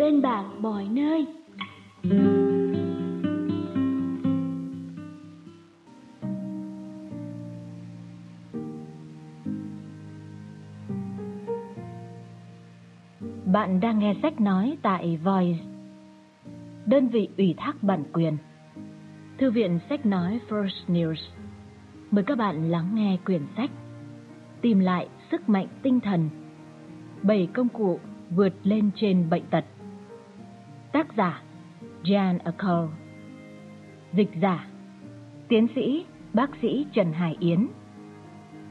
bên bạn mọi nơi. Bạn đang nghe sách nói tại Voice, đơn vị ủy thác bản quyền, Thư viện sách nói First News. Mời các bạn lắng nghe quyển sách Tìm lại sức mạnh tinh thần Bảy công cụ vượt lên trên bệnh tật Tác giả Jan Acol Dịch giả Tiến sĩ bác sĩ Trần Hải Yến.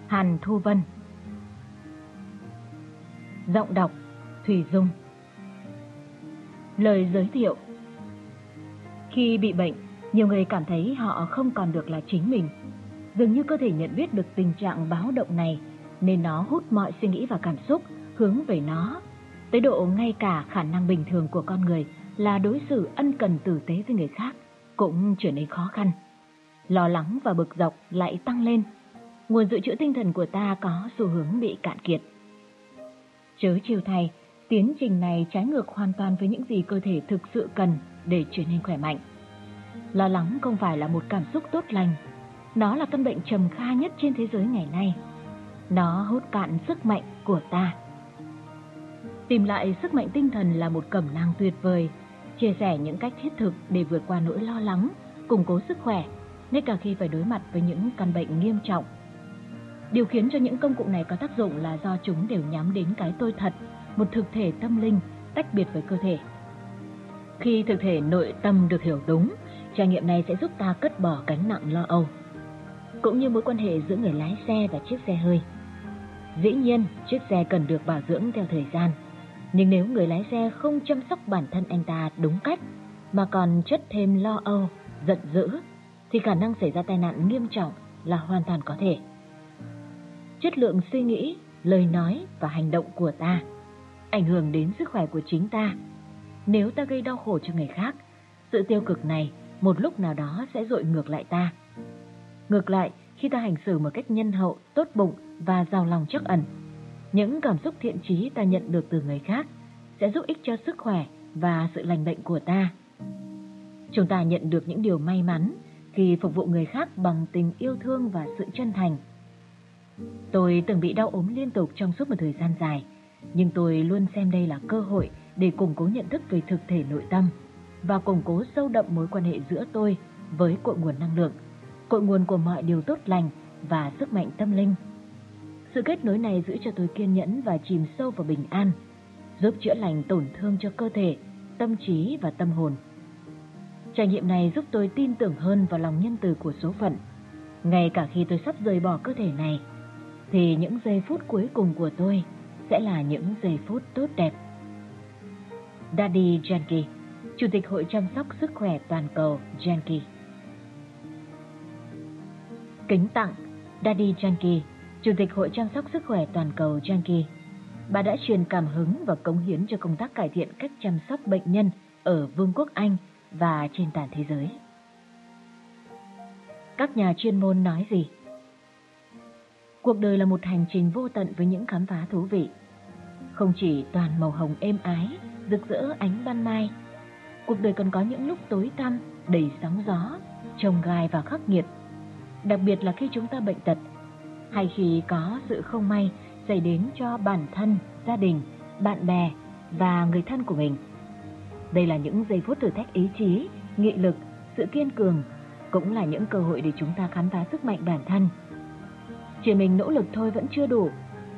Hàn Thu Vân. Giọng đọc Thủy Dung. Lời giới thiệu. Khi bị bệnh, nhiều người cảm thấy họ không còn được là chính mình. Dường như cơ thể nhận biết được tình trạng báo động này, nên nó hút mọi suy nghĩ và cảm xúc hướng về nó. Tới độ ngay cả khả năng bình thường của con người là đối xử ân cần tử tế với người khác cũng trở nên khó khăn. Lo lắng và bực dọc lại tăng lên. Nguồn dự trữ tinh thần của ta có xu hướng bị cạn kiệt. Chớ chiều thay, tiến trình này trái ngược hoàn toàn với những gì cơ thể thực sự cần để trở nên khỏe mạnh. Lo lắng không phải là một cảm xúc tốt lành, nó là căn bệnh trầm kha nhất trên thế giới ngày nay. Nó hút cạn sức mạnh của ta. Tìm lại sức mạnh tinh thần là một cẩm năng tuyệt vời, chia sẻ những cách thiết thực để vượt qua nỗi lo lắng, củng cố sức khỏe, ngay cả khi phải đối mặt với những căn bệnh nghiêm trọng. Điều khiến cho những công cụ này có tác dụng là do chúng đều nhắm đến cái tôi thật, một thực thể tâm linh tách biệt với cơ thể. Khi thực thể nội tâm được hiểu đúng, trải nghiệm này sẽ giúp ta cất bỏ gánh nặng lo âu. Cũng như mối quan hệ giữa người lái xe và chiếc xe hơi. Dĩ nhiên, chiếc xe cần được bảo dưỡng theo thời gian, nhưng nếu người lái xe không chăm sóc bản thân anh ta đúng cách, mà còn chất thêm lo âu, giận dữ, thì khả năng xảy ra tai nạn nghiêm trọng là hoàn toàn có thể. Chất lượng suy nghĩ, lời nói và hành động của ta ảnh hưởng đến sức khỏe của chính ta. Nếu ta gây đau khổ cho người khác, sự tiêu cực này một lúc nào đó sẽ dội ngược lại ta. Ngược lại, khi ta hành xử một cách nhân hậu, tốt bụng và giàu lòng trắc ẩn, những cảm xúc thiện trí ta nhận được từ người khác sẽ giúp ích cho sức khỏe và sự lành bệnh của ta. Chúng ta nhận được những điều may mắn khi phục vụ người khác bằng tình yêu thương và sự chân thành. Tôi từng bị đau ốm liên tục trong suốt một thời gian dài, nhưng tôi luôn xem đây là cơ hội để củng cố nhận thức về thực thể nội tâm và củng cố sâu đậm mối quan hệ giữa tôi với cội nguồn năng lượng, cội nguồn của mọi điều tốt lành và sức mạnh tâm linh. Sự kết nối này giữ cho tôi kiên nhẫn và chìm sâu vào bình an, giúp chữa lành tổn thương cho cơ thể, tâm trí và tâm hồn. Trải nghiệm này giúp tôi tin tưởng hơn vào lòng nhân từ của số phận. Ngay cả khi tôi sắp rời bỏ cơ thể này, thì những giây phút cuối cùng của tôi sẽ là những giây phút tốt đẹp. Daddy Yankee, Chủ tịch Hội chăm sóc sức khỏe toàn cầu Yankee Kính tặng Daddy Yankee, Chủ tịch Hội chăm sóc sức khỏe toàn cầu Changi, Bà đã truyền cảm hứng và cống hiến cho công tác cải thiện cách chăm sóc bệnh nhân ở Vương quốc Anh và trên toàn thế giới. Các nhà chuyên môn nói gì? Cuộc đời là một hành trình vô tận với những khám phá thú vị. Không chỉ toàn màu hồng êm ái, rực rỡ ánh ban mai, cuộc đời còn có những lúc tối tăm, đầy sóng gió, trồng gai và khắc nghiệt. Đặc biệt là khi chúng ta bệnh tật, hay khi có sự không may xảy đến cho bản thân, gia đình, bạn bè và người thân của mình. Đây là những giây phút thử thách ý chí, nghị lực, sự kiên cường, cũng là những cơ hội để chúng ta khám phá sức mạnh bản thân. Chỉ mình nỗ lực thôi vẫn chưa đủ,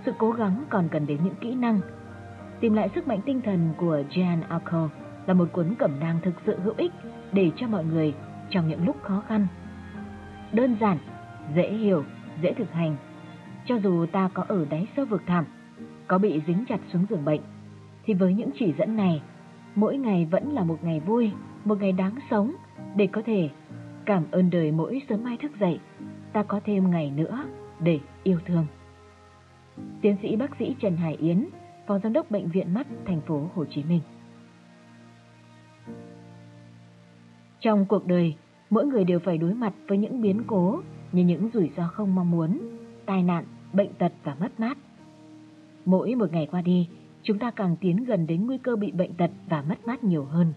sự cố gắng còn cần đến những kỹ năng. Tìm lại sức mạnh tinh thần của Jan Alco là một cuốn cẩm nang thực sự hữu ích để cho mọi người trong những lúc khó khăn. Đơn giản, dễ hiểu, dễ thực hành. Cho dù ta có ở đáy sâu vực thẳm, có bị dính chặt xuống giường bệnh, thì với những chỉ dẫn này, mỗi ngày vẫn là một ngày vui, một ngày đáng sống để có thể cảm ơn đời mỗi sớm mai thức dậy, ta có thêm ngày nữa để yêu thương. Tiến sĩ bác sĩ Trần Hải Yến, Phó Giám đốc Bệnh viện Mắt thành phố Hồ Chí Minh. Trong cuộc đời, mỗi người đều phải đối mặt với những biến cố như những rủi ro không mong muốn, tai nạn, bệnh tật và mất mát. Mỗi một ngày qua đi, chúng ta càng tiến gần đến nguy cơ bị bệnh tật và mất mát nhiều hơn.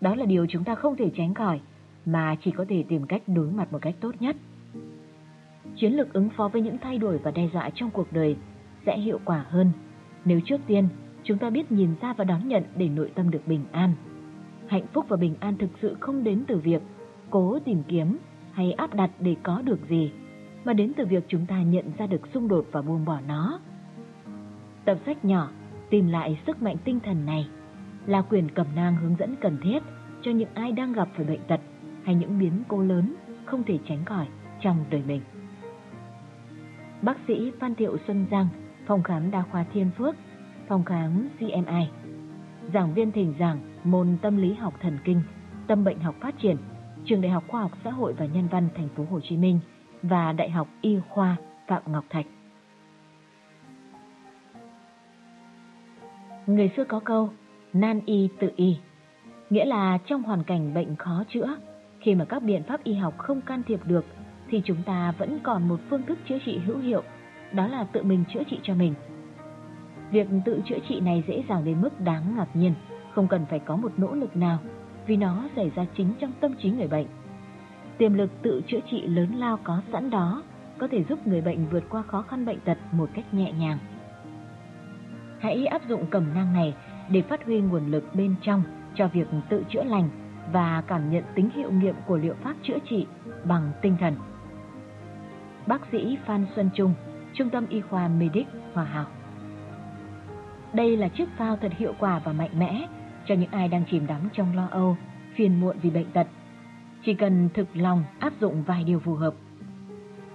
Đó là điều chúng ta không thể tránh khỏi, mà chỉ có thể tìm cách đối mặt một cách tốt nhất. Chiến lược ứng phó với những thay đổi và đe dọa trong cuộc đời sẽ hiệu quả hơn nếu trước tiên chúng ta biết nhìn ra và đón nhận để nội tâm được bình an. Hạnh phúc và bình an thực sự không đến từ việc cố tìm kiếm hay áp đặt để có được gì, mà đến từ việc chúng ta nhận ra được xung đột và buông bỏ nó. Tập sách nhỏ Tìm lại sức mạnh tinh thần này là quyền cầm nang hướng dẫn cần thiết cho những ai đang gặp phải bệnh tật hay những biến cố lớn không thể tránh khỏi trong đời mình. Bác sĩ Phan Thiệu Xuân Giang, phòng khám đa khoa Thiên Phước, phòng khám CMI, giảng viên thỉnh giảng môn tâm lý học thần kinh, tâm bệnh học phát triển, trường Đại học Khoa học Xã hội và Nhân văn Thành phố Hồ Chí Minh và Đại học Y khoa Phạm Ngọc Thạch. Người xưa có câu, nan y tự y, nghĩa là trong hoàn cảnh bệnh khó chữa, khi mà các biện pháp y học không can thiệp được, thì chúng ta vẫn còn một phương thức chữa trị hữu hiệu, đó là tự mình chữa trị cho mình. Việc tự chữa trị này dễ dàng đến mức đáng ngạc nhiên, không cần phải có một nỗ lực nào, vì nó xảy ra chính trong tâm trí người bệnh. Tiềm lực tự chữa trị lớn lao có sẵn đó có thể giúp người bệnh vượt qua khó khăn bệnh tật một cách nhẹ nhàng. Hãy áp dụng cẩm năng này để phát huy nguồn lực bên trong cho việc tự chữa lành và cảm nhận tính hiệu nghiệm của liệu pháp chữa trị bằng tinh thần. Bác sĩ Phan Xuân Trung, Trung tâm Y khoa Medic Hòa Hảo. Đây là chiếc phao thật hiệu quả và mạnh mẽ cho những ai đang chìm đắm trong lo âu, phiền muộn vì bệnh tật. Chỉ cần thực lòng áp dụng vài điều phù hợp,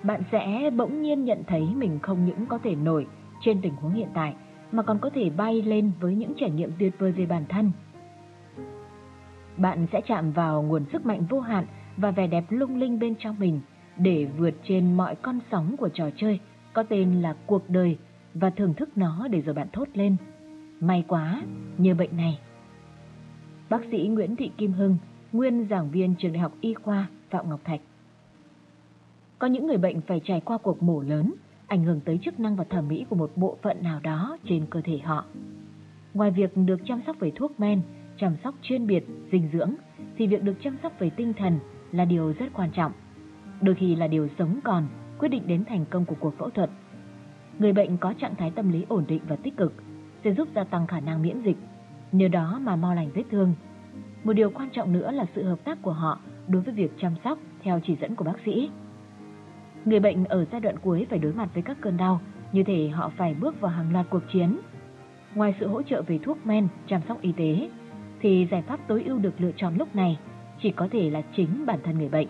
bạn sẽ bỗng nhiên nhận thấy mình không những có thể nổi trên tình huống hiện tại mà còn có thể bay lên với những trải nghiệm tuyệt vời về bản thân. Bạn sẽ chạm vào nguồn sức mạnh vô hạn và vẻ đẹp lung linh bên trong mình để vượt trên mọi con sóng của trò chơi có tên là cuộc đời và thưởng thức nó để rồi bạn thốt lên. May quá, nhờ bệnh này. Bác sĩ Nguyễn Thị Kim Hưng, nguyên giảng viên trường đại học Y khoa Phạm Ngọc Thạch. Có những người bệnh phải trải qua cuộc mổ lớn ảnh hưởng tới chức năng và thẩm mỹ của một bộ phận nào đó trên cơ thể họ. Ngoài việc được chăm sóc về thuốc men, chăm sóc chuyên biệt, dinh dưỡng, thì việc được chăm sóc về tinh thần là điều rất quan trọng. Đôi khi là điều sống còn, quyết định đến thành công của cuộc phẫu thuật. Người bệnh có trạng thái tâm lý ổn định và tích cực sẽ giúp gia tăng khả năng miễn dịch, nhờ đó mà mau lành vết thương. Một điều quan trọng nữa là sự hợp tác của họ đối với việc chăm sóc theo chỉ dẫn của bác sĩ. Người bệnh ở giai đoạn cuối phải đối mặt với các cơn đau, như thể họ phải bước vào hàng loạt cuộc chiến. Ngoài sự hỗ trợ về thuốc men, chăm sóc y tế, thì giải pháp tối ưu được lựa chọn lúc này chỉ có thể là chính bản thân người bệnh,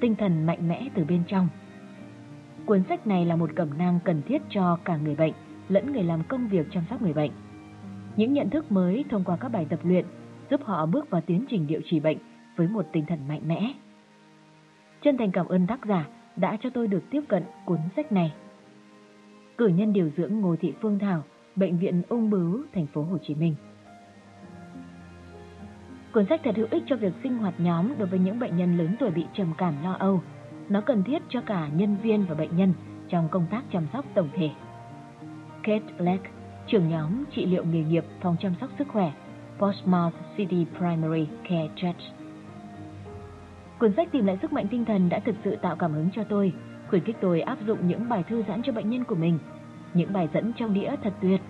tinh thần mạnh mẽ từ bên trong. Cuốn sách này là một cẩm nang cần thiết cho cả người bệnh lẫn người làm công việc chăm sóc người bệnh. Những nhận thức mới thông qua các bài tập luyện giúp họ bước vào tiến trình điều trị bệnh với một tinh thần mạnh mẽ. Chân thành cảm ơn tác giả đã cho tôi được tiếp cận cuốn sách này. Cử nhân điều dưỡng Ngô Thị Phương Thảo, Bệnh viện Ung bướu, thành phố Hồ Chí Minh. Cuốn sách thật hữu ích cho việc sinh hoạt nhóm đối với những bệnh nhân lớn tuổi bị trầm cảm lo âu. Nó cần thiết cho cả nhân viên và bệnh nhân trong công tác chăm sóc tổng thể. Kate Leck, trưởng nhóm trị liệu nghề nghiệp phòng chăm sóc sức khỏe, Portsmouth City Primary Care Church Cuốn sách tìm lại sức mạnh tinh thần đã thực sự tạo cảm hứng cho tôi, khuyến khích tôi áp dụng những bài thư giãn cho bệnh nhân của mình. Những bài dẫn trong đĩa thật tuyệt.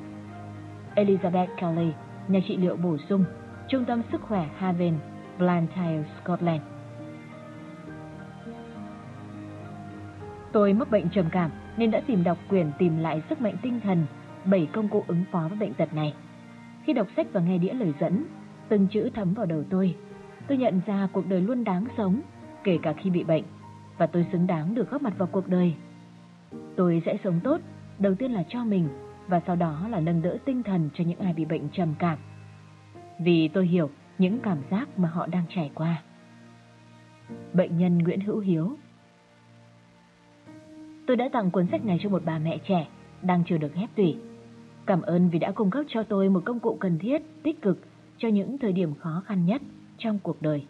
Elizabeth Kelly, nhà trị liệu bổ sung, Trung tâm Sức khỏe Haven, Blantyre, Scotland. Tôi mắc bệnh trầm cảm nên đã tìm đọc quyển tìm lại sức mạnh tinh thần, 7 công cụ ứng phó với bệnh tật này. Khi đọc sách và nghe đĩa lời dẫn, từng chữ thấm vào đầu tôi, tôi nhận ra cuộc đời luôn đáng sống, kể cả khi bị bệnh, và tôi xứng đáng được góp mặt vào cuộc đời. Tôi sẽ sống tốt, đầu tiên là cho mình, và sau đó là nâng đỡ tinh thần cho những ai bị bệnh trầm cảm. Vì tôi hiểu những cảm giác mà họ đang trải qua. Bệnh nhân Nguyễn Hữu Hiếu Tôi đã tặng cuốn sách này cho một bà mẹ trẻ đang chưa được ghép tủy. Cảm ơn vì đã cung cấp cho tôi một công cụ cần thiết, tích cực cho những thời điểm khó khăn nhất trong cuộc đời.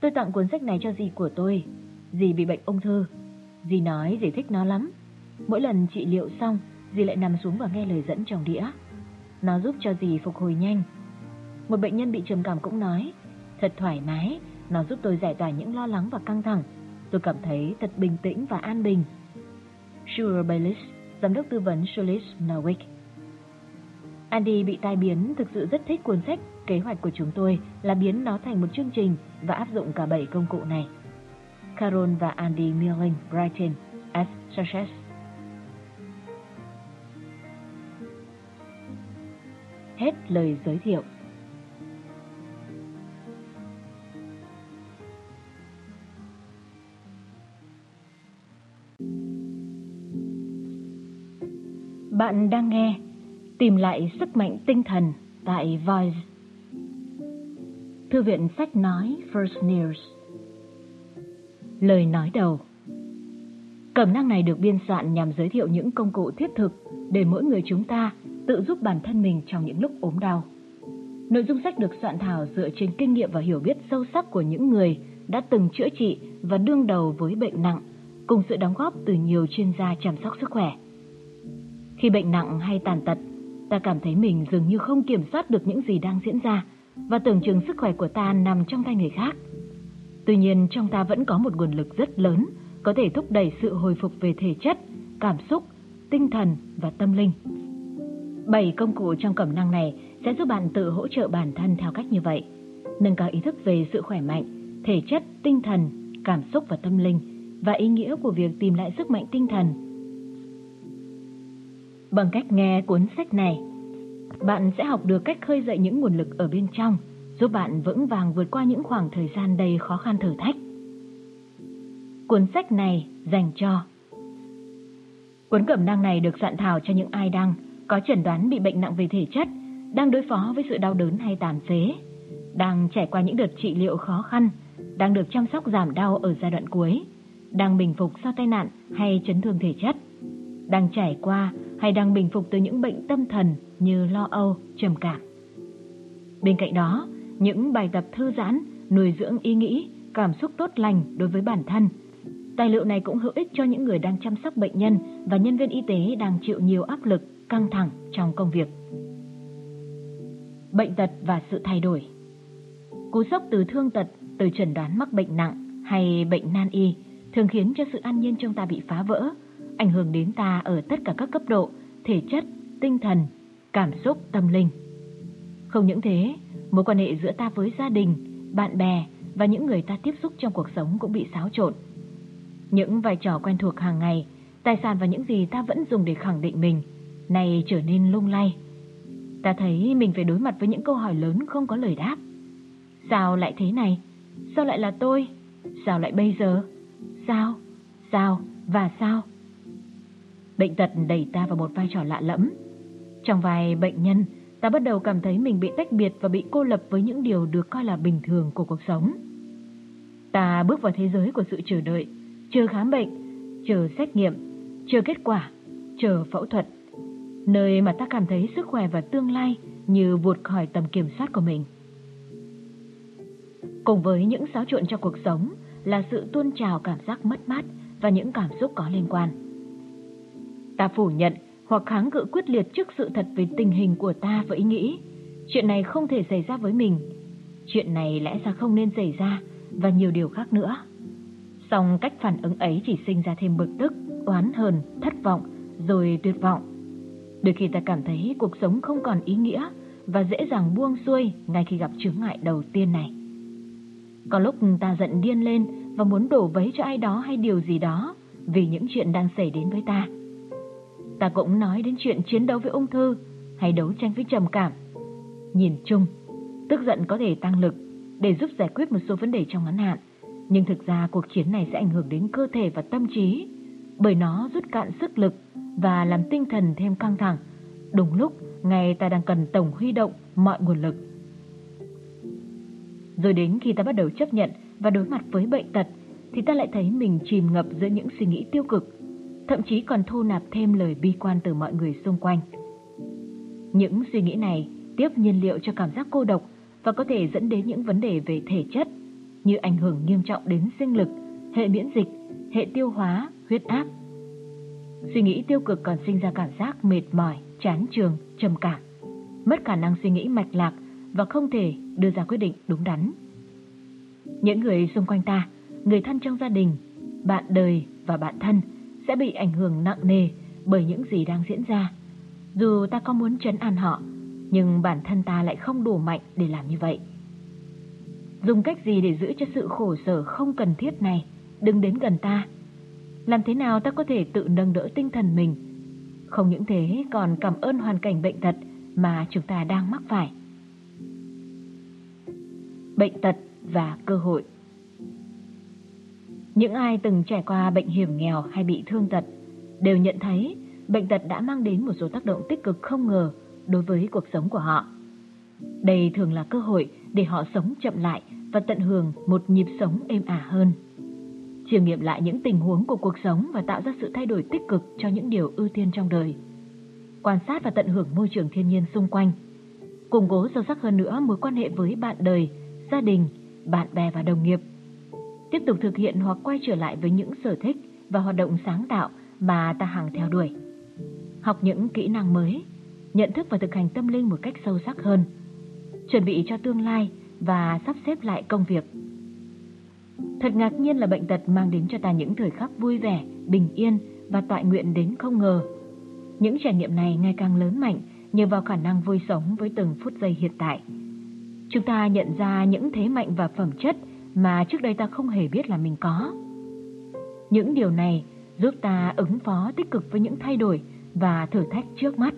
Tôi tặng cuốn sách này cho dì của tôi. Dì bị bệnh ung thư. Dì nói dì thích nó lắm. Mỗi lần trị liệu xong, dì lại nằm xuống và nghe lời dẫn trong đĩa. Nó giúp cho dì phục hồi nhanh. Một bệnh nhân bị trầm cảm cũng nói, thật thoải mái, nó giúp tôi giải tỏa những lo lắng và căng thẳng. Tôi cảm thấy thật bình tĩnh và an bình. Sure Baylis, giám đốc tư vấn Julius Nowick. Andy bị tai biến, thực sự rất thích cuốn sách. Kế hoạch của chúng tôi là biến nó thành một chương trình và áp dụng cả 7 công cụ này. Carol và Andy Milling Brighton S. Success Hết lời giới thiệu Bạn đang nghe Tìm lại sức mạnh tinh thần tại Voice Thư viện sách nói First News Lời nói đầu Cẩm năng này được biên soạn nhằm giới thiệu những công cụ thiết thực để mỗi người chúng ta tự giúp bản thân mình trong những lúc ốm đau. Nội dung sách được soạn thảo dựa trên kinh nghiệm và hiểu biết sâu sắc của những người đã từng chữa trị và đương đầu với bệnh nặng, cùng sự đóng góp từ nhiều chuyên gia chăm sóc sức khỏe. Khi bệnh nặng hay tàn tật, ta cảm thấy mình dường như không kiểm soát được những gì đang diễn ra và tưởng chừng sức khỏe của ta nằm trong tay người khác. Tuy nhiên trong ta vẫn có một nguồn lực rất lớn có thể thúc đẩy sự hồi phục về thể chất, cảm xúc, tinh thần và tâm linh. Bảy công cụ trong cẩm năng này sẽ giúp bạn tự hỗ trợ bản thân theo cách như vậy, nâng cao ý thức về sự khỏe mạnh, thể chất, tinh thần, cảm xúc và tâm linh và ý nghĩa của việc tìm lại sức mạnh tinh thần. Bằng cách nghe cuốn sách này, bạn sẽ học được cách khơi dậy những nguồn lực ở bên trong, giúp bạn vững vàng vượt qua những khoảng thời gian đầy khó khăn thử thách. Cuốn sách này dành cho Cuốn cẩm năng này được soạn thảo cho những ai đang có chẩn đoán bị bệnh nặng về thể chất, đang đối phó với sự đau đớn hay tàn phế, đang trải qua những đợt trị liệu khó khăn, đang được chăm sóc giảm đau ở giai đoạn cuối, đang bình phục sau tai nạn hay chấn thương thể chất, đang trải qua hay đang bình phục từ những bệnh tâm thần như lo âu, trầm cảm. Bên cạnh đó, những bài tập thư giãn, nuôi dưỡng ý nghĩ, cảm xúc tốt lành đối với bản thân. Tài liệu này cũng hữu ích cho những người đang chăm sóc bệnh nhân và nhân viên y tế đang chịu nhiều áp lực, căng thẳng trong công việc. Bệnh tật và sự thay đổi Cú sốc từ thương tật, từ chẩn đoán mắc bệnh nặng hay bệnh nan y thường khiến cho sự an nhiên trong ta bị phá vỡ, ảnh hưởng đến ta ở tất cả các cấp độ, thể chất, tinh thần, cảm xúc, tâm linh. Không những thế, mối quan hệ giữa ta với gia đình, bạn bè và những người ta tiếp xúc trong cuộc sống cũng bị xáo trộn. Những vai trò quen thuộc hàng ngày, tài sản và những gì ta vẫn dùng để khẳng định mình, nay trở nên lung lay. Ta thấy mình phải đối mặt với những câu hỏi lớn không có lời đáp. Sao lại thế này? Sao lại là tôi? Sao lại bây giờ? Sao? Sao? Và sao? Bệnh tật đẩy ta vào một vai trò lạ lẫm. Trong vai bệnh nhân, ta bắt đầu cảm thấy mình bị tách biệt và bị cô lập với những điều được coi là bình thường của cuộc sống. Ta bước vào thế giới của sự chờ đợi, chờ khám bệnh, chờ xét nghiệm, chờ kết quả, chờ phẫu thuật, nơi mà ta cảm thấy sức khỏe và tương lai như vụt khỏi tầm kiểm soát của mình. Cùng với những xáo trộn trong cuộc sống là sự tuôn trào cảm giác mất mát và những cảm xúc có liên quan. Ta phủ nhận hoặc kháng cự quyết liệt trước sự thật về tình hình của ta và ý nghĩ. Chuyện này không thể xảy ra với mình. Chuyện này lẽ ra không nên xảy ra và nhiều điều khác nữa. Song cách phản ứng ấy chỉ sinh ra thêm bực tức, oán hờn, thất vọng, rồi tuyệt vọng. Đôi khi ta cảm thấy cuộc sống không còn ý nghĩa và dễ dàng buông xuôi ngay khi gặp chướng ngại đầu tiên này. Có lúc ta giận điên lên và muốn đổ vấy cho ai đó hay điều gì đó vì những chuyện đang xảy đến với ta. Ta cũng nói đến chuyện chiến đấu với ung thư hay đấu tranh với trầm cảm. Nhìn chung, tức giận có thể tăng lực để giúp giải quyết một số vấn đề trong ngắn hạn, nhưng thực ra cuộc chiến này sẽ ảnh hưởng đến cơ thể và tâm trí, bởi nó rút cạn sức lực và làm tinh thần thêm căng thẳng, đúng lúc ngày ta đang cần tổng huy động mọi nguồn lực. Rồi đến khi ta bắt đầu chấp nhận và đối mặt với bệnh tật, thì ta lại thấy mình chìm ngập giữa những suy nghĩ tiêu cực, thậm chí còn thu nạp thêm lời bi quan từ mọi người xung quanh. Những suy nghĩ này tiếp nhiên liệu cho cảm giác cô độc và có thể dẫn đến những vấn đề về thể chất như ảnh hưởng nghiêm trọng đến sinh lực, hệ miễn dịch, hệ tiêu hóa, huyết áp. Suy nghĩ tiêu cực còn sinh ra cảm giác mệt mỏi, chán trường, trầm cảm, mất khả năng suy nghĩ mạch lạc và không thể đưa ra quyết định đúng đắn. Những người xung quanh ta, người thân trong gia đình, bạn đời và bạn thân sẽ bị ảnh hưởng nặng nề bởi những gì đang diễn ra. Dù ta có muốn trấn an họ, nhưng bản thân ta lại không đủ mạnh để làm như vậy. Dùng cách gì để giữ cho sự khổ sở không cần thiết này đừng đến gần ta? Làm thế nào ta có thể tự nâng đỡ tinh thần mình? Không những thế còn cảm ơn hoàn cảnh bệnh tật mà chúng ta đang mắc phải. Bệnh tật và cơ hội những ai từng trải qua bệnh hiểm nghèo hay bị thương tật đều nhận thấy bệnh tật đã mang đến một số tác động tích cực không ngờ đối với cuộc sống của họ. Đây thường là cơ hội để họ sống chậm lại và tận hưởng một nhịp sống êm ả hơn. Chiêm nghiệm lại những tình huống của cuộc sống và tạo ra sự thay đổi tích cực cho những điều ưu tiên trong đời. Quan sát và tận hưởng môi trường thiên nhiên xung quanh. Củng cố sâu sắc hơn nữa mối quan hệ với bạn đời, gia đình, bạn bè và đồng nghiệp. Tiếp tục thực hiện hoặc quay trở lại với những sở thích và hoạt động sáng tạo mà ta hàng theo đuổi. Học những kỹ năng mới, nhận thức và thực hành tâm linh một cách sâu sắc hơn. Chuẩn bị cho tương lai và sắp xếp lại công việc. Thật ngạc nhiên là bệnh tật mang đến cho ta những thời khắc vui vẻ, bình yên và tọa nguyện đến không ngờ. Những trải nghiệm này ngày càng lớn mạnh nhờ vào khả năng vui sống với từng phút giây hiện tại. Chúng ta nhận ra những thế mạnh và phẩm chất mà trước đây ta không hề biết là mình có. Những điều này giúp ta ứng phó tích cực với những thay đổi và thử thách trước mắt,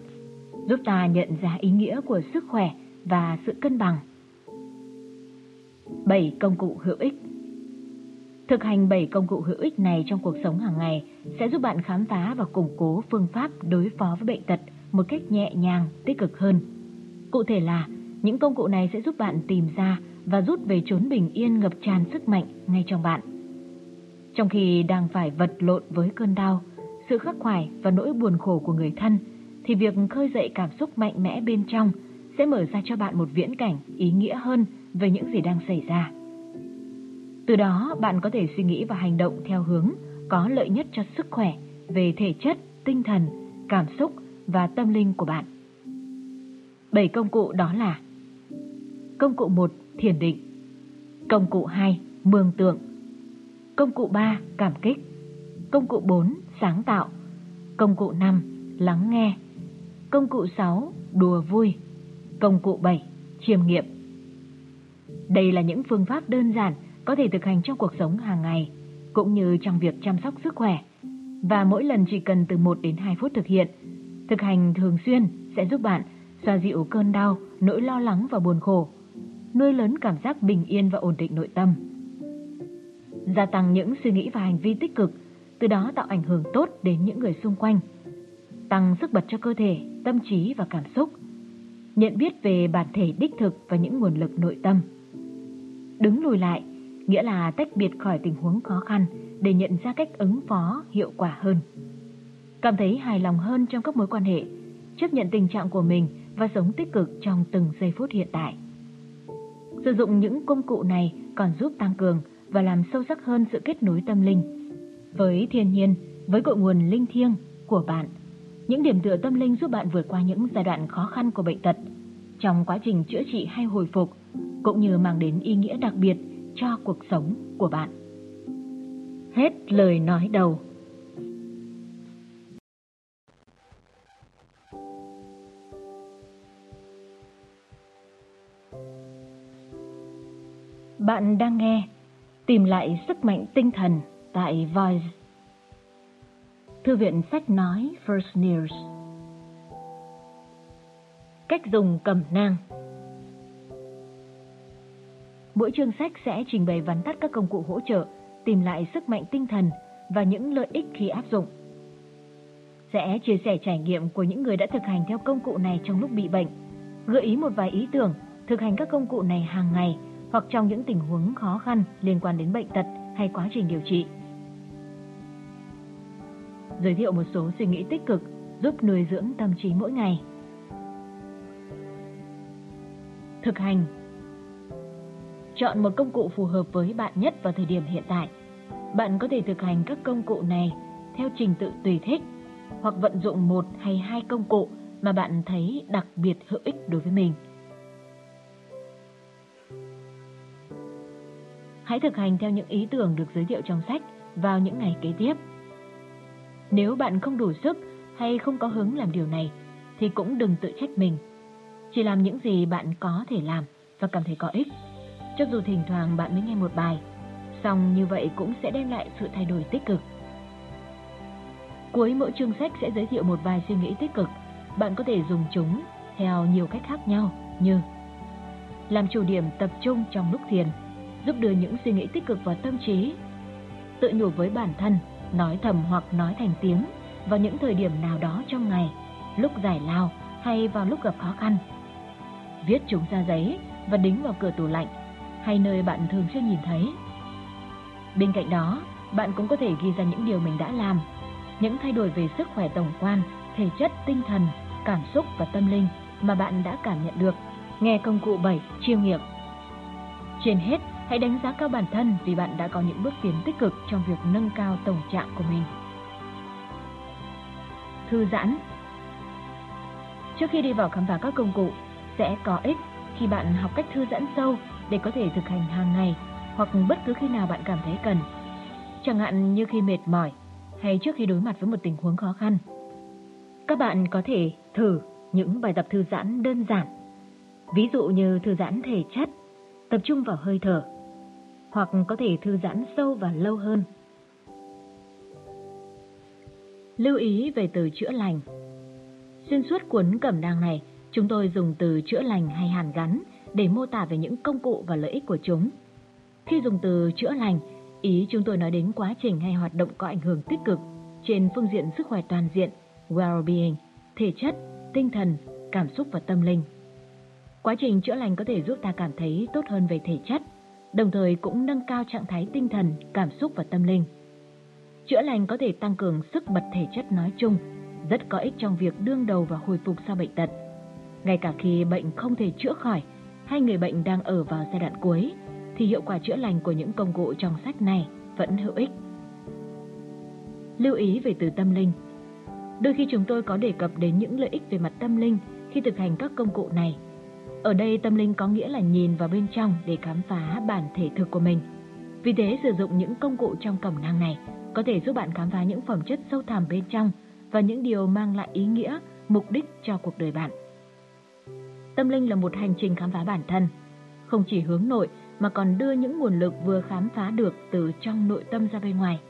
giúp ta nhận ra ý nghĩa của sức khỏe và sự cân bằng. 7 công cụ hữu ích Thực hành 7 công cụ hữu ích này trong cuộc sống hàng ngày sẽ giúp bạn khám phá và củng cố phương pháp đối phó với bệnh tật một cách nhẹ nhàng, tích cực hơn. Cụ thể là, những công cụ này sẽ giúp bạn tìm ra và rút về chốn bình yên ngập tràn sức mạnh ngay trong bạn. Trong khi đang phải vật lộn với cơn đau, sự khắc khoải và nỗi buồn khổ của người thân, thì việc khơi dậy cảm xúc mạnh mẽ bên trong sẽ mở ra cho bạn một viễn cảnh ý nghĩa hơn về những gì đang xảy ra. Từ đó, bạn có thể suy nghĩ và hành động theo hướng có lợi nhất cho sức khỏe về thể chất, tinh thần, cảm xúc và tâm linh của bạn. Bảy công cụ đó là Công cụ 1. Thiền định Công cụ 2. Mường tượng Công cụ 3. Cảm kích Công cụ 4. Sáng tạo Công cụ 5. Lắng nghe Công cụ 6. Đùa vui Công cụ 7. Chiêm nghiệm Đây là những phương pháp đơn giản có thể thực hành trong cuộc sống hàng ngày, cũng như trong việc chăm sóc sức khỏe. Và mỗi lần chỉ cần từ 1 đến 2 phút thực hiện. Thực hành thường xuyên sẽ giúp bạn xoa dịu cơn đau, nỗi lo lắng và buồn khổ, nuôi lớn cảm giác bình yên và ổn định nội tâm. Gia tăng những suy nghĩ và hành vi tích cực, từ đó tạo ảnh hưởng tốt đến những người xung quanh. Tăng sức bật cho cơ thể, tâm trí và cảm xúc. Nhận biết về bản thể đích thực và những nguồn lực nội tâm. Đứng lùi lại, nghĩa là tách biệt khỏi tình huống khó khăn để nhận ra cách ứng phó hiệu quả hơn. Cảm thấy hài lòng hơn trong các mối quan hệ, chấp nhận tình trạng của mình và sống tích cực trong từng giây phút hiện tại. Sử dụng những công cụ này còn giúp tăng cường và làm sâu sắc hơn sự kết nối tâm linh với thiên nhiên, với cội nguồn linh thiêng của bạn. Những điểm tựa tâm linh giúp bạn vượt qua những giai đoạn khó khăn của bệnh tật trong quá trình chữa trị hay hồi phục, cũng như mang đến ý nghĩa đặc biệt cho cuộc sống của bạn. Hết lời nói đầu. Bạn đang nghe Tìm lại sức mạnh tinh thần tại Voice. Thư viện sách nói First News. Cách dùng cầm nang Mỗi chương sách sẽ trình bày vắn tắt các công cụ hỗ trợ, tìm lại sức mạnh tinh thần và những lợi ích khi áp dụng. Sẽ chia sẻ trải nghiệm của những người đã thực hành theo công cụ này trong lúc bị bệnh, gợi ý một vài ý tưởng thực hành các công cụ này hàng ngày hoặc trong những tình huống khó khăn liên quan đến bệnh tật hay quá trình điều trị. Giới thiệu một số suy nghĩ tích cực giúp nuôi dưỡng tâm trí mỗi ngày. Thực hành Chọn một công cụ phù hợp với bạn nhất vào thời điểm hiện tại. Bạn có thể thực hành các công cụ này theo trình tự tùy thích, hoặc vận dụng một hay hai công cụ mà bạn thấy đặc biệt hữu ích đối với mình. Hãy thực hành theo những ý tưởng được giới thiệu trong sách vào những ngày kế tiếp. Nếu bạn không đủ sức hay không có hứng làm điều này, thì cũng đừng tự trách mình. Chỉ làm những gì bạn có thể làm và cảm thấy có ích. Cho dù thỉnh thoảng bạn mới nghe một bài, song như vậy cũng sẽ đem lại sự thay đổi tích cực. Cuối mỗi chương sách sẽ giới thiệu một vài suy nghĩ tích cực. Bạn có thể dùng chúng theo nhiều cách khác nhau như làm chủ điểm tập trung trong lúc thiền, giúp đưa những suy nghĩ tích cực vào tâm trí, tự nhủ với bản thân, nói thầm hoặc nói thành tiếng vào những thời điểm nào đó trong ngày, lúc giải lao hay vào lúc gặp khó khăn. Viết chúng ra giấy và đính vào cửa tủ lạnh hay nơi bạn thường xuyên nhìn thấy. Bên cạnh đó, bạn cũng có thể ghi ra những điều mình đã làm, những thay đổi về sức khỏe tổng quan, thể chất, tinh thần, cảm xúc và tâm linh mà bạn đã cảm nhận được. Nghe công cụ 7 chiêu nghiệm. Trên hết, hãy đánh giá cao bản thân vì bạn đã có những bước tiến tích cực trong việc nâng cao tổng trạng của mình. Thư giãn Trước khi đi vào khám phá các công cụ, sẽ có ích khi bạn học cách thư giãn sâu để có thể thực hành hàng ngày hoặc bất cứ khi nào bạn cảm thấy cần. Chẳng hạn như khi mệt mỏi hay trước khi đối mặt với một tình huống khó khăn. Các bạn có thể thử những bài tập thư giãn đơn giản, ví dụ như thư giãn thể chất, tập trung vào hơi thở, hoặc có thể thư giãn sâu và lâu hơn. Lưu ý về từ chữa lành Xuyên suốt cuốn cẩm nang này, chúng tôi dùng từ chữa lành hay hàn gắn để mô tả về những công cụ và lợi ích của chúng. Khi dùng từ chữa lành, ý chúng tôi nói đến quá trình hay hoạt động có ảnh hưởng tích cực trên phương diện sức khỏe toàn diện, well-being, thể chất, tinh thần, cảm xúc và tâm linh. Quá trình chữa lành có thể giúp ta cảm thấy tốt hơn về thể chất, đồng thời cũng nâng cao trạng thái tinh thần, cảm xúc và tâm linh. Chữa lành có thể tăng cường sức bật thể chất nói chung, rất có ích trong việc đương đầu và hồi phục sau bệnh tật. Ngay cả khi bệnh không thể chữa khỏi hay người bệnh đang ở vào giai đoạn cuối, thì hiệu quả chữa lành của những công cụ trong sách này vẫn hữu ích. Lưu ý về từ tâm linh Đôi khi chúng tôi có đề cập đến những lợi ích về mặt tâm linh khi thực hành các công cụ này. Ở đây tâm linh có nghĩa là nhìn vào bên trong để khám phá bản thể thực của mình. Vì thế sử dụng những công cụ trong cẩm nang này có thể giúp bạn khám phá những phẩm chất sâu thẳm bên trong và những điều mang lại ý nghĩa, mục đích cho cuộc đời bạn. Tâm linh là một hành trình khám phá bản thân, không chỉ hướng nội mà còn đưa những nguồn lực vừa khám phá được từ trong nội tâm ra bên ngoài.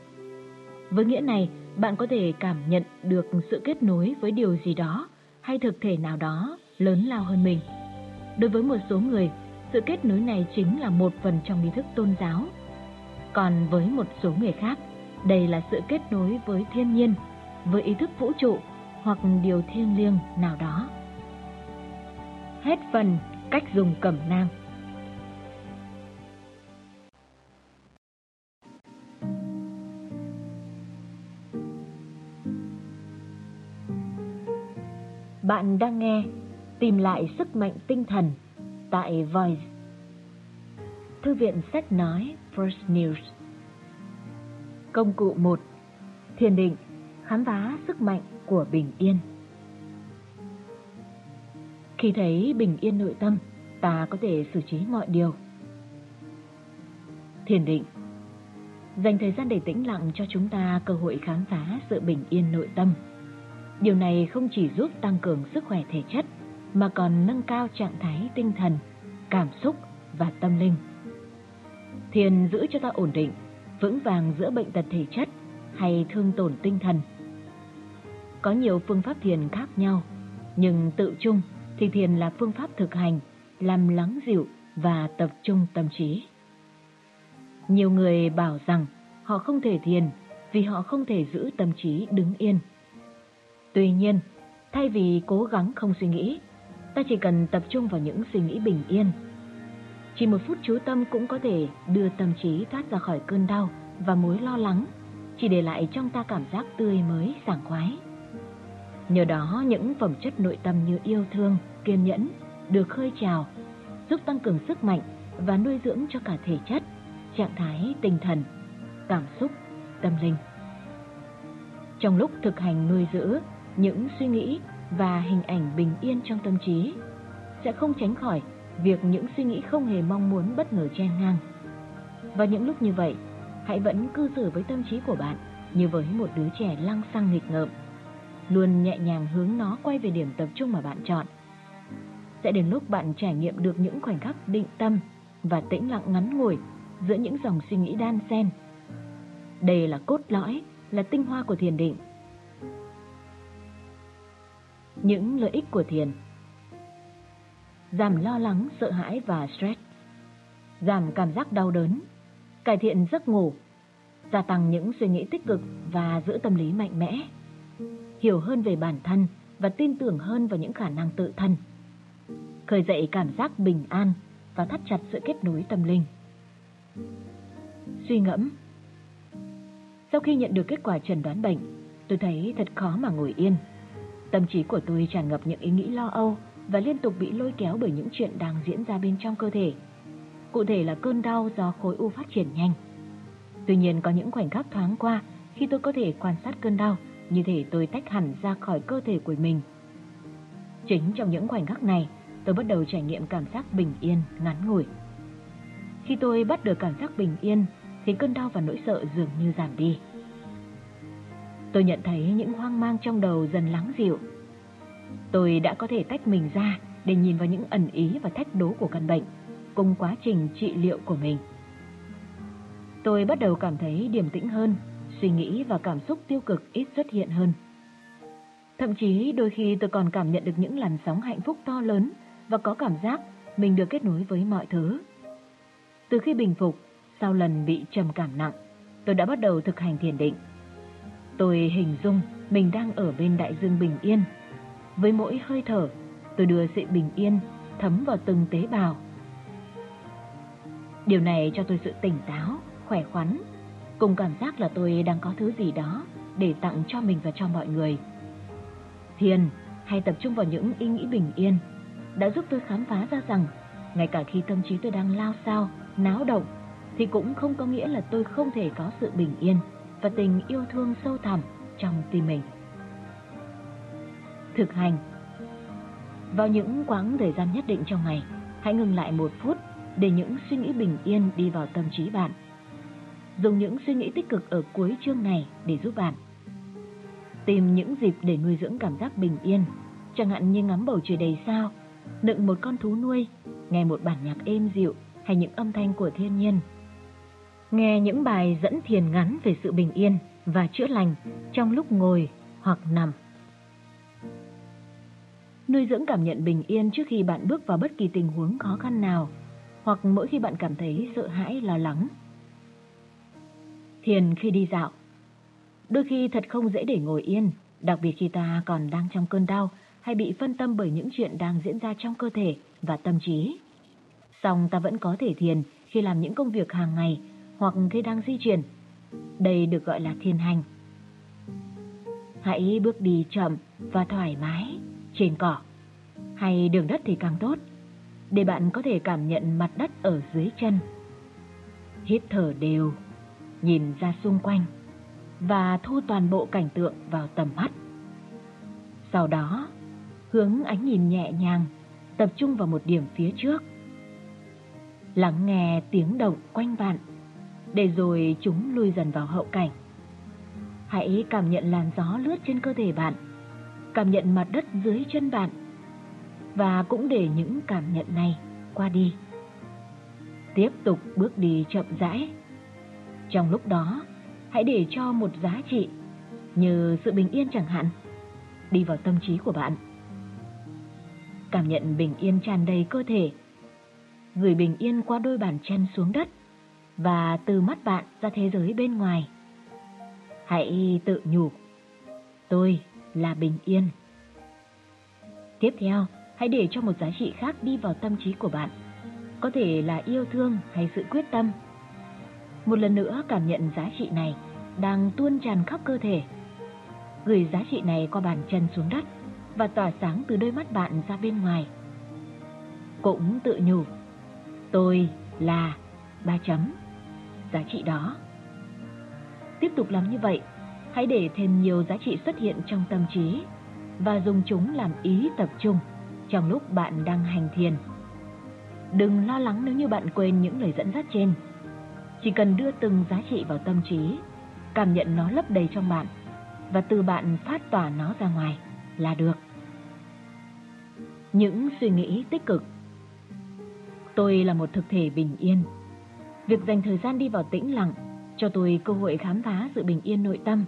Với nghĩa này, bạn có thể cảm nhận được sự kết nối với điều gì đó hay thực thể nào đó lớn lao hơn mình. Đối với một số người, sự kết nối này chính là một phần trong nghi thức tôn giáo. Còn với một số người khác, đây là sự kết nối với thiên nhiên, với ý thức vũ trụ hoặc điều thiêng liêng nào đó. Hết phần cách dùng cẩm nang. Bạn đang nghe Tìm lại sức mạnh tinh thần tại Voice. Thư viện sách nói First News. Công cụ 1. Thiền định, khám phá sức mạnh của bình yên. Khi thấy bình yên nội tâm, ta có thể xử trí mọi điều. Thiền định Dành thời gian để tĩnh lặng cho chúng ta cơ hội khám phá sự bình yên nội tâm. Điều này không chỉ giúp tăng cường sức khỏe thể chất, mà còn nâng cao trạng thái tinh thần, cảm xúc và tâm linh. Thiền giữ cho ta ổn định, vững vàng giữa bệnh tật thể chất hay thương tổn tinh thần. Có nhiều phương pháp thiền khác nhau, nhưng tự chung thì thiền là phương pháp thực hành, làm lắng dịu và tập trung tâm trí. Nhiều người bảo rằng họ không thể thiền vì họ không thể giữ tâm trí đứng yên. Tuy nhiên, thay vì cố gắng không suy nghĩ, ta chỉ cần tập trung vào những suy nghĩ bình yên. Chỉ một phút chú tâm cũng có thể đưa tâm trí thoát ra khỏi cơn đau và mối lo lắng, chỉ để lại trong ta cảm giác tươi mới, sảng khoái. Nhờ đó những phẩm chất nội tâm như yêu thương, kiên nhẫn được khơi trào, giúp tăng cường sức mạnh và nuôi dưỡng cho cả thể chất, trạng thái tinh thần, cảm xúc, tâm linh. Trong lúc thực hành nuôi giữ những suy nghĩ và hình ảnh bình yên trong tâm trí, sẽ không tránh khỏi việc những suy nghĩ không hề mong muốn bất ngờ chen ngang. và những lúc như vậy, hãy vẫn cư xử với tâm trí của bạn như với một đứa trẻ lăng xăng nghịch ngợm, luôn nhẹ nhàng hướng nó quay về điểm tập trung mà bạn chọn. Sẽ đến lúc bạn trải nghiệm được những khoảnh khắc định tâm và tĩnh lặng ngắn ngủi giữa những dòng suy nghĩ đan xen. Đây là cốt lõi, là tinh hoa của thiền định. Những lợi ích của thiền. Giảm lo lắng, sợ hãi và stress. Giảm cảm giác đau đớn Cải thiện giấc ngủ Gia tăng những suy nghĩ tích cực và giữ tâm lý mạnh mẽ. Hiểu hơn về bản thân và tin tưởng hơn vào những khả năng tự thân. Khởi dậy cảm giác bình an và thắt chặt sự kết nối tâm linh. Suy ngẫm. Sau khi nhận được kết quả chẩn đoán bệnh, tôi thấy thật khó mà ngồi yên. Tâm trí của tôi tràn ngập những ý nghĩ lo âu và liên tục bị lôi kéo bởi những chuyện đang diễn ra bên trong cơ thể. Cụ thể là cơn đau do khối u phát triển nhanh. Tuy nhiên có những khoảnh khắc thoáng qua khi tôi có thể quan sát cơn đau, như thể tôi tách hẳn ra khỏi cơ thể của mình. Chính trong những khoảnh khắc này, tôi bắt đầu trải nghiệm cảm giác bình yên, ngắn ngủi. Khi tôi bắt được cảm giác bình yên, thì cơn đau và nỗi sợ dường như giảm đi. Tôi nhận thấy những hoang mang trong đầu dần lắng dịu. Tôi đã có thể tách mình ra để nhìn vào những ẩn ý và thách đố của căn bệnh, cùng quá trình trị liệu của mình. Tôi bắt đầu cảm thấy điềm tĩnh hơn, suy nghĩ và cảm xúc tiêu cực ít xuất hiện hơn. Thậm chí đôi khi tôi còn cảm nhận được những làn sóng hạnh phúc to lớn và có cảm giác mình được kết nối với mọi thứ. Từ khi bình phục, sau lần bị trầm cảm nặng, tôi đã bắt đầu thực hành thiền định. Tôi hình dung mình đang ở bên đại dương bình yên. Với mỗi hơi thở, tôi đưa sự bình yên thấm vào từng tế bào. Điều này cho tôi sự tỉnh táo, khỏe khoắn, cùng cảm giác là tôi đang có thứ gì đó để tặng cho mình và cho mọi người. Thiền hay tập trung vào những ý nghĩ bình yên đã giúp tôi khám phá ra rằng ngay cả khi tâm trí tôi đang lao sao, náo động thì cũng không có nghĩa là tôi không thể có sự bình yên và tình yêu thương sâu thẳm trong tim mình. Thực hành Vào những quãng thời gian nhất định trong ngày, hãy ngừng lại một phút để những suy nghĩ bình yên đi vào tâm trí bạn. Dùng những suy nghĩ tích cực ở cuối chương này để giúp bạn. Tìm những dịp để nuôi dưỡng cảm giác bình yên, chẳng hạn như ngắm bầu trời đầy sao, đựng một con thú nuôi, nghe một bản nhạc êm dịu hay những âm thanh của thiên nhiên nghe những bài dẫn thiền ngắn về sự bình yên và chữa lành trong lúc ngồi hoặc nằm. Nuôi dưỡng cảm nhận bình yên trước khi bạn bước vào bất kỳ tình huống khó khăn nào hoặc mỗi khi bạn cảm thấy sợ hãi lo lắng. Thiền khi đi dạo Đôi khi thật không dễ để ngồi yên, đặc biệt khi ta còn đang trong cơn đau hay bị phân tâm bởi những chuyện đang diễn ra trong cơ thể và tâm trí. Song ta vẫn có thể thiền khi làm những công việc hàng ngày hoặc khi đang di chuyển. Đây được gọi là thiền hành. Hãy bước đi chậm và thoải mái trên cỏ, hay đường đất thì càng tốt, để bạn có thể cảm nhận mặt đất ở dưới chân. Hít thở đều, nhìn ra xung quanh và thu toàn bộ cảnh tượng vào tầm mắt. Sau đó, hướng ánh nhìn nhẹ nhàng, tập trung vào một điểm phía trước. Lắng nghe tiếng động quanh bạn để rồi chúng lui dần vào hậu cảnh. Hãy cảm nhận làn gió lướt trên cơ thể bạn, cảm nhận mặt đất dưới chân bạn, và cũng để những cảm nhận này qua đi. Tiếp tục bước đi chậm rãi. Trong lúc đó, hãy để cho một giá trị như sự bình yên chẳng hạn đi vào tâm trí của bạn. Cảm nhận bình yên tràn đầy cơ thể, gửi bình yên qua đôi bàn chân xuống đất và từ mắt bạn ra thế giới bên ngoài. Hãy tự nhủ, tôi là bình yên. Tiếp theo, hãy để cho một giá trị khác đi vào tâm trí của bạn, có thể là yêu thương hay sự quyết tâm. Một lần nữa cảm nhận giá trị này đang tuôn tràn khắp cơ thể. Gửi giá trị này qua bàn chân xuống đất và tỏa sáng từ đôi mắt bạn ra bên ngoài. Cũng tự nhủ, tôi là ba chấm giá trị đó. Tiếp tục làm như vậy hãy để thêm nhiều giá trị xuất hiện trong tâm trí và dùng chúng làm ý tập trung trong lúc bạn đang hành thiền. Đừng lo lắng nếu như bạn quên những lời dẫn dắt trên. Chỉ cần đưa từng giá trị vào tâm trí, cảm nhận nó lấp đầy trong bạn và từ bạn phát tỏa nó ra ngoài là được. Những suy nghĩ tích cực Tôi là một thực thể bình yên. Việc dành thời gian đi vào tĩnh lặng cho tôi cơ hội khám phá sự bình yên nội tâm.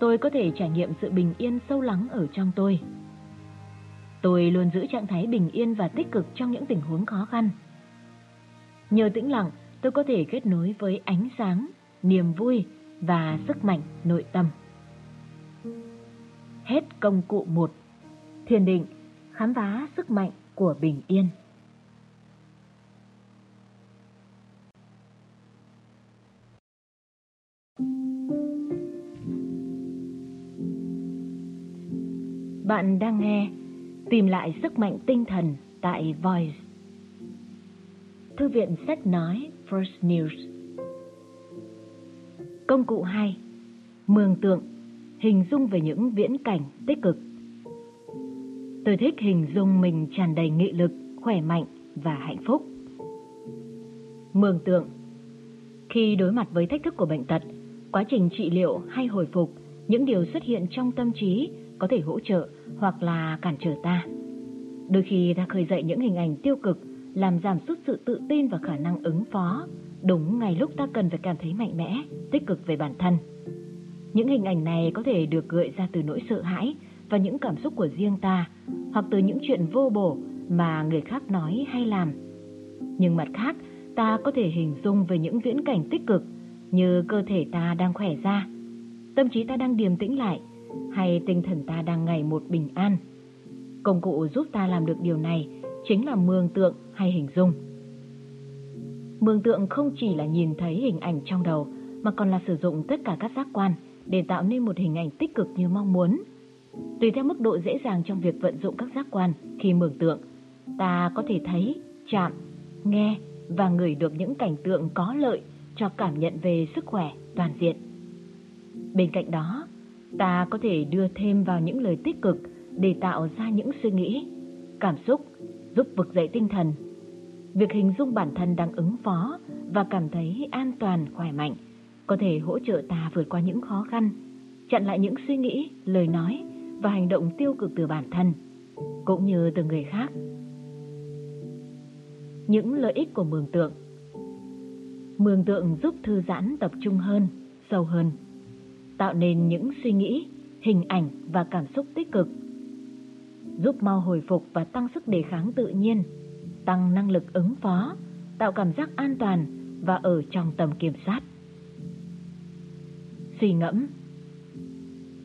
Tôi có thể trải nghiệm sự bình yên sâu lắng ở trong tôi. Tôi luôn giữ trạng thái bình yên và tích cực trong những tình huống khó khăn. Nhờ tĩnh lặng, tôi có thể kết nối với ánh sáng, niềm vui và sức mạnh nội tâm. Hết công cụ 1. Thiền định, khám phá sức mạnh của bình yên. Bạn đang nghe Tìm lại sức mạnh tinh thần tại Voice. Thư viện sách nói First News. Công cụ 2 Mường tượng Hình dung về những viễn cảnh tích cực. Tôi thích hình dung mình tràn đầy nghị lực, khỏe mạnh và hạnh phúc. Mường tượng Khi đối mặt với thách thức của bệnh tật, quá trình trị liệu hay hồi phục, những điều xuất hiện trong tâm trí có thể hỗ trợ hoặc là cản trở ta. Đôi khi ta khơi dậy những hình ảnh tiêu cực, làm giảm sút sự tự tin và khả năng ứng phó, đúng ngày lúc ta cần phải cảm thấy mạnh mẽ, tích cực về bản thân. Những hình ảnh này có thể được gợi ra từ nỗi sợ hãi và những cảm xúc của riêng ta, hoặc từ những chuyện vô bổ mà người khác nói hay làm. Nhưng mặt khác, ta có thể hình dung về những viễn cảnh tích cực như cơ thể ta đang khỏe ra, tâm trí ta đang điềm tĩnh lại, hay tinh thần ta đang ngày một bình an. Công cụ giúp ta làm được điều này chính là mường tượng hay hình dung. Mường tượng không chỉ là nhìn thấy hình ảnh trong đầu mà còn là sử dụng tất cả các giác quan để tạo nên một hình ảnh tích cực như mong muốn. Tùy theo mức độ dễ dàng trong việc vận dụng các giác quan khi mường tượng, ta có thể thấy, chạm, nghe và ngửi được những cảnh tượng có lợi cho cảm nhận về sức khỏe toàn diện. Bên cạnh đó, ta có thể đưa thêm vào những lời tích cực để tạo ra những suy nghĩ, cảm xúc, giúp vực dậy tinh thần. Việc hình dung bản thân đang ứng phó và cảm thấy an toàn, khỏe mạnh có thể hỗ trợ ta vượt qua những khó khăn, chặn lại những suy nghĩ, lời nói và hành động tiêu cực từ bản thân, cũng như từ người khác. Những lợi ích của mường tượng Mường tượng giúp thư giãn tập trung hơn, sâu hơn tạo nên những suy nghĩ, hình ảnh và cảm xúc tích cực, giúp mau hồi phục và tăng sức đề kháng tự nhiên, tăng năng lực ứng phó, tạo cảm giác an toàn và ở trong tầm kiểm soát. Suy ngẫm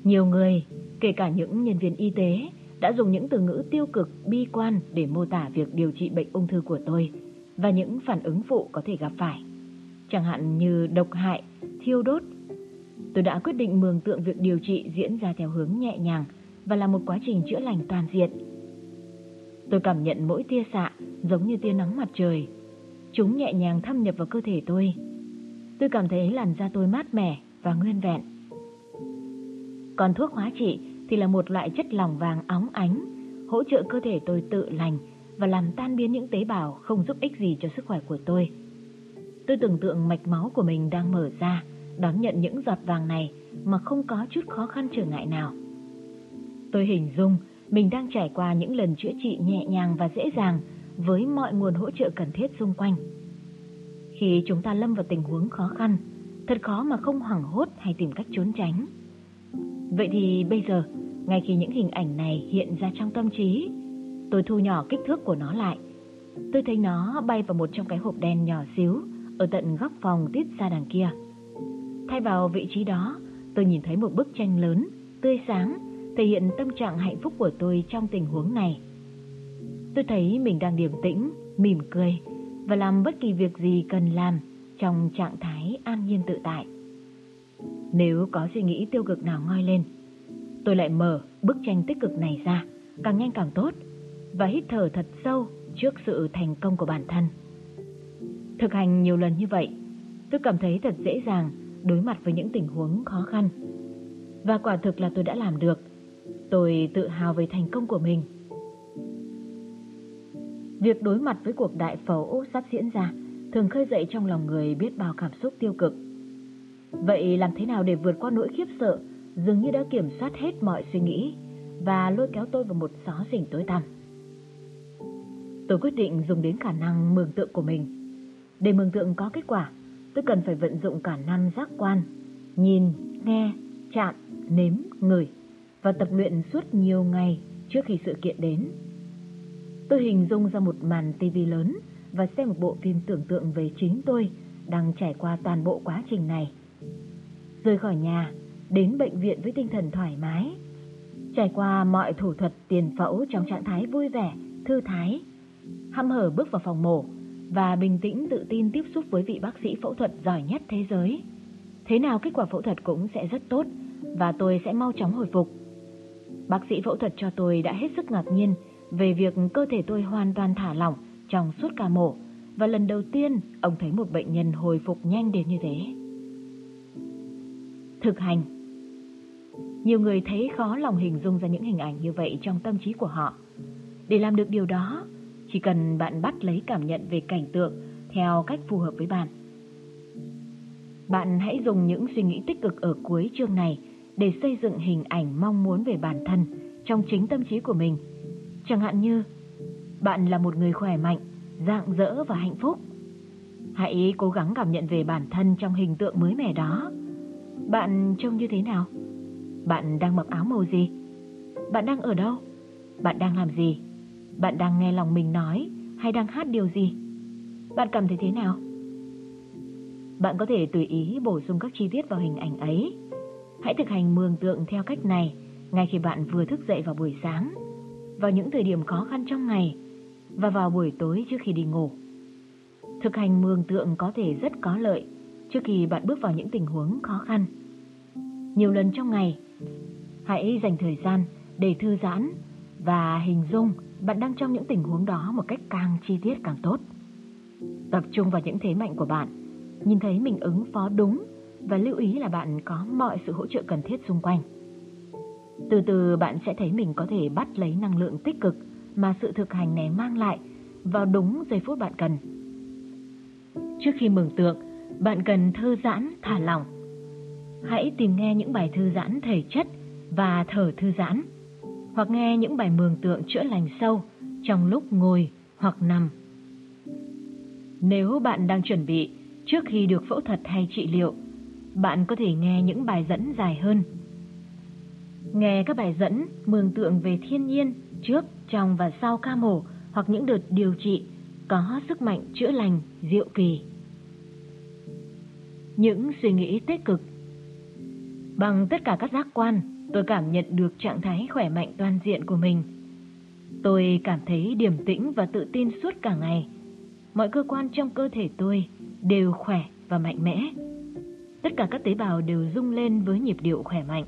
Nhiều người, kể cả những nhân viên y tế, đã dùng những từ ngữ tiêu cực, bi quan để mô tả việc điều trị bệnh ung thư của tôi và những phản ứng phụ có thể gặp phải, chẳng hạn như độc hại, thiêu đốt Tôi đã quyết định mường tượng việc điều trị diễn ra theo hướng nhẹ nhàng và là một quá trình chữa lành toàn diện. Tôi cảm nhận mỗi tia xạ giống như tia nắng mặt trời. Chúng nhẹ nhàng thâm nhập vào cơ thể tôi. Tôi cảm thấy làn da tôi mát mẻ và nguyên vẹn. Còn thuốc hóa trị thì là một loại chất lỏng vàng óng ánh, hỗ trợ cơ thể tôi tự lành và làm tan biến những tế bào không giúp ích gì cho sức khỏe của tôi. Tôi tưởng tượng mạch máu của mình đang mở ra, đón nhận những giọt vàng này mà không có chút khó khăn trở ngại nào. Tôi hình dung mình đang trải qua những lần chữa trị nhẹ nhàng và dễ dàng với mọi nguồn hỗ trợ cần thiết xung quanh. Khi chúng ta lâm vào tình huống khó khăn, thật khó mà không hoảng hốt hay tìm cách trốn tránh. Vậy thì bây giờ, ngay khi những hình ảnh này hiện ra trong tâm trí, tôi thu nhỏ kích thước của nó lại. Tôi thấy nó bay vào một trong cái hộp đen nhỏ xíu ở tận góc phòng tít ra đằng kia. Thay vào vị trí đó, tôi nhìn thấy một bức tranh lớn, tươi sáng, thể hiện tâm trạng hạnh phúc của tôi trong tình huống này. Tôi thấy mình đang điềm tĩnh, mỉm cười và làm bất kỳ việc gì cần làm trong trạng thái an nhiên tự tại. Nếu có suy nghĩ tiêu cực nào ngoi lên, tôi lại mở bức tranh tích cực này ra, càng nhanh càng tốt, và hít thở thật sâu trước sự thành công của bản thân. Thực hành nhiều lần như vậy, tôi cảm thấy thật dễ dàng đối mặt với những tình huống khó khăn. Và quả thực là tôi đã làm được. Tôi tự hào về thành công của mình. Việc đối mặt với cuộc đại phẫu sắp diễn ra thường khơi dậy trong lòng người biết bao cảm xúc tiêu cực. Vậy làm thế nào để vượt qua nỗi khiếp sợ dường như đã kiểm soát hết mọi suy nghĩ và lôi kéo tôi vào một xó xỉnh tối tăm? Tôi quyết định dùng đến khả năng mường tượng của mình. Để mường tượng có kết quả, tôi cần phải vận dụng cả năm giác quan, nhìn, nghe, chạm, nếm, ngửi và tập luyện suốt nhiều ngày trước khi sự kiện đến. Tôi hình dung ra một màn tivi lớn và xem một bộ phim tưởng tượng về chính tôi đang trải qua toàn bộ quá trình này. Rời khỏi nhà, đến bệnh viện với tinh thần thoải mái, trải qua mọi thủ thuật tiền phẫu trong trạng thái vui vẻ, thư thái, hăm hở bước vào phòng mổ và bình tĩnh tự tin tiếp xúc với vị bác sĩ phẫu thuật giỏi nhất thế giới. Thế nào kết quả phẫu thuật cũng sẽ rất tốt và tôi sẽ mau chóng hồi phục. Bác sĩ phẫu thuật cho tôi đã hết sức ngạc nhiên về việc cơ thể tôi hoàn toàn thả lỏng trong suốt ca mổ và lần đầu tiên ông thấy một bệnh nhân hồi phục nhanh đến như thế. Thực hành Nhiều người thấy khó lòng hình dung ra những hình ảnh như vậy trong tâm trí của họ. Để làm được điều đó, chỉ cần bạn bắt lấy cảm nhận về cảnh tượng theo cách phù hợp với bạn. Bạn hãy dùng những suy nghĩ tích cực ở cuối chương này để xây dựng hình ảnh mong muốn về bản thân trong chính tâm trí của mình. Chẳng hạn như bạn là một người khỏe mạnh, rạng rỡ và hạnh phúc. Hãy cố gắng cảm nhận về bản thân trong hình tượng mới mẻ đó. Bạn trông như thế nào? Bạn đang mặc áo màu gì? Bạn đang ở đâu? Bạn đang làm gì? Bạn đang nghe lòng mình nói hay đang hát điều gì? Bạn cảm thấy thế nào? Bạn có thể tùy ý bổ sung các chi tiết vào hình ảnh ấy. Hãy thực hành mường tượng theo cách này ngay khi bạn vừa thức dậy vào buổi sáng, vào những thời điểm khó khăn trong ngày và vào buổi tối trước khi đi ngủ. Thực hành mường tượng có thể rất có lợi trước khi bạn bước vào những tình huống khó khăn. Nhiều lần trong ngày, hãy dành thời gian để thư giãn và hình dung bạn đang trong những tình huống đó một cách càng chi tiết càng tốt. Tập trung vào những thế mạnh của bạn, nhìn thấy mình ứng phó đúng và lưu ý là bạn có mọi sự hỗ trợ cần thiết xung quanh. Từ từ bạn sẽ thấy mình có thể bắt lấy năng lượng tích cực mà sự thực hành này mang lại vào đúng giây phút bạn cần. Trước khi mường tượng, bạn cần thư giãn, thả lỏng. Hãy tìm nghe những bài thư giãn thể chất và thở thư giãn hoặc nghe những bài mường tượng chữa lành sâu trong lúc ngồi hoặc nằm. Nếu bạn đang chuẩn bị trước khi được phẫu thuật hay trị liệu, bạn có thể nghe những bài dẫn dài hơn. Nghe các bài dẫn mường tượng về thiên nhiên trước, trong và sau ca mổ hoặc những đợt điều trị có sức mạnh chữa lành diệu kỳ. Những suy nghĩ tích cực Bằng tất cả các giác quan, tôi cảm nhận được trạng thái khỏe mạnh toàn diện của mình. Tôi cảm thấy điềm tĩnh và tự tin suốt cả ngày. Mọi cơ quan trong cơ thể tôi đều khỏe và mạnh mẽ. Tất cả các tế bào đều rung lên với nhịp điệu khỏe mạnh.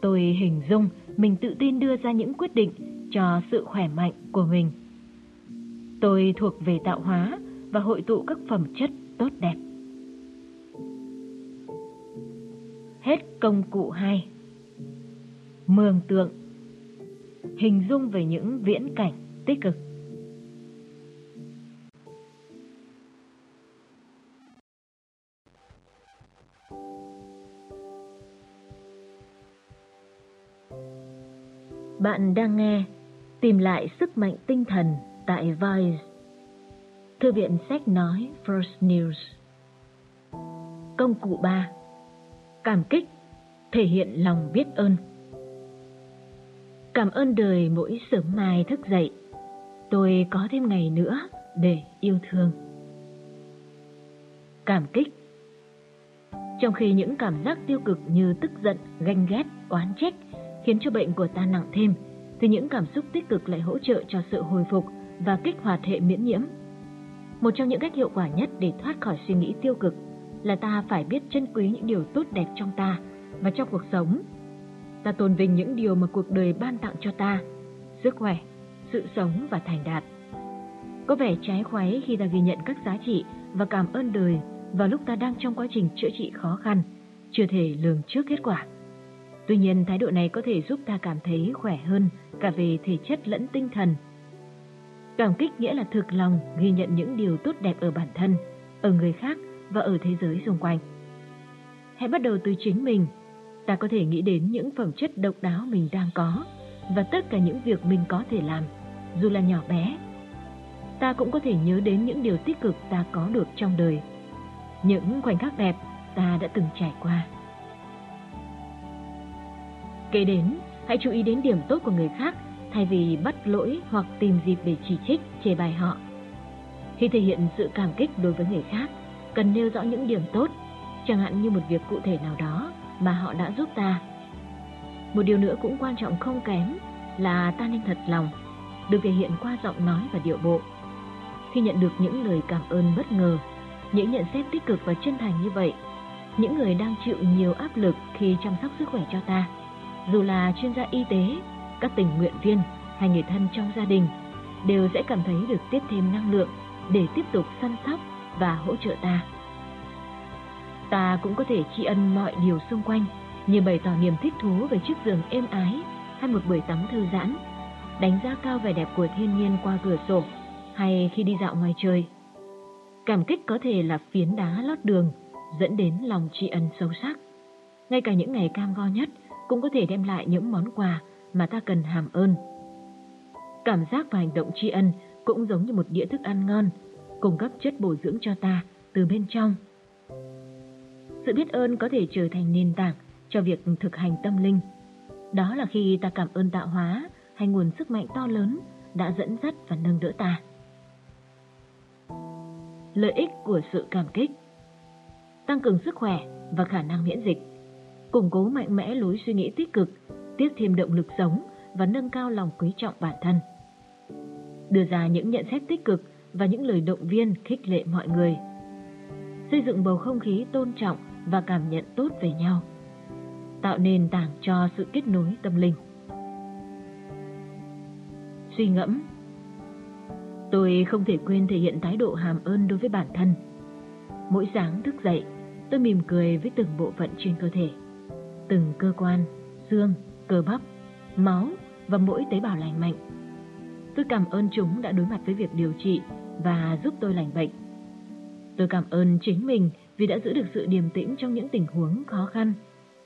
Tôi hình dung mình tự tin đưa ra những quyết định cho sự khỏe mạnh của mình. Tôi thuộc về tạo hóa và hội tụ các phẩm chất tốt đẹp. Hết công cụ 2 Mường tượng, Hình dung về những viễn cảnh tích cực. Bạn đang nghe Tìm lại sức mạnh tinh thần tại Vice. Thư viện sách nói First News. Công cụ 3 Cảm kích, Thể hiện lòng biết ơn. Cảm ơn đời mỗi sớm mai thức dậy Tôi có thêm ngày nữa để yêu thương Cảm kích Trong khi những cảm giác tiêu cực như tức giận, ganh ghét, oán trách khiến cho bệnh của ta nặng thêm, thì những cảm xúc tích cực lại hỗ trợ cho sự hồi phục và kích hoạt hệ miễn nhiễm. Một trong những cách hiệu quả nhất để thoát khỏi suy nghĩ tiêu cực là ta phải biết trân quý những điều tốt đẹp trong ta và trong cuộc sống. Ta tôn vinh những điều mà cuộc đời ban tặng cho ta, sức khỏe, sự sống và thành đạt. Có vẻ trái khoái khi ta ghi nhận các giá trị và cảm ơn đời vào lúc ta đang trong quá trình chữa trị khó khăn, chưa thể lường trước kết quả. Tuy nhiên, thái độ này có thể giúp ta cảm thấy khỏe hơn cả về thể chất lẫn tinh thần. Cảm kích nghĩa là thực lòng ghi nhận những điều tốt đẹp ở bản thân, ở người khác và ở thế giới xung quanh. Hãy bắt đầu từ chính mình. Ta có thể nghĩ đến những phẩm chất độc đáo mình đang có và tất cả những việc mình có thể làm, dù là nhỏ bé. Ta cũng có thể nhớ đến những điều tích cực ta có được trong đời, những khoảnh khắc đẹp ta đã từng trải qua. Kế đến, hãy chú ý đến điểm tốt của người khác thay vì bắt lỗi hoặc tìm dịp để chỉ trích, chê bài họ. Khi thể hiện sự cảm kích đối với người khác, cần nêu rõ những điểm tốt, chẳng hạn như một việc cụ thể nào đó mà họ đã giúp ta. Một điều nữa cũng quan trọng không kém là ta nên thật lòng, được thể hiện qua giọng nói và điệu bộ. Khi nhận được những lời cảm ơn bất ngờ, những nhận xét tích cực và chân thành như vậy, những người đang chịu nhiều áp lực khi chăm sóc sức khỏe cho ta, dù là chuyên gia y tế, các tình nguyện viên hay người thân trong gia đình, đều sẽ cảm thấy được tiếp thêm năng lượng để tiếp tục săn sóc và hỗ trợ ta. Ta cũng có thể tri ân mọi điều xung quanh như bày tỏ niềm thích thú về chiếc giường êm ái hay một buổi tắm thư giãn, đánh giá cao vẻ đẹp của thiên nhiên qua cửa sổ hay khi đi dạo ngoài trời. Cảm kích có thể là phiến đá lót đường dẫn đến lòng tri ân sâu sắc. Ngay cả những ngày cam go nhất cũng có thể đem lại những món quà mà ta cần hàm ơn. Cảm giác và hành động tri ân cũng giống như một đĩa thức ăn ngon, cung cấp chất bổ dưỡng cho ta từ bên trong. Sự biết ơn có thể trở thành nền tảng cho việc thực hành tâm linh. Đó là khi ta cảm ơn tạo hóa hay nguồn sức mạnh to lớn đã dẫn dắt và nâng đỡ ta. Lợi ích của sự cảm kích Tăng cường sức khỏe và khả năng miễn dịch Củng cố mạnh mẽ lối suy nghĩ tích cực, Tiếp thêm động lực sống và nâng cao lòng quý trọng bản thân Đưa ra những nhận xét tích cực và những lời động viên khích lệ mọi người Xây dựng bầu không khí tôn trọng và cảm nhận tốt về nhau Tạo nền tảng cho sự kết nối tâm linh Suy ngẫm Tôi không thể quên thể hiện thái độ hàm ơn đối với bản thân. Mỗi sáng thức dậy, tôi mỉm cười với từng bộ phận trên cơ thể. Từng cơ quan, xương, cơ bắp, máu và mỗi tế bào lành mạnh. Tôi cảm ơn chúng đã đối mặt với việc điều trị và giúp tôi lành bệnh. Tôi cảm ơn chính mình vì đã giữ được sự điềm tĩnh trong những tình huống khó khăn,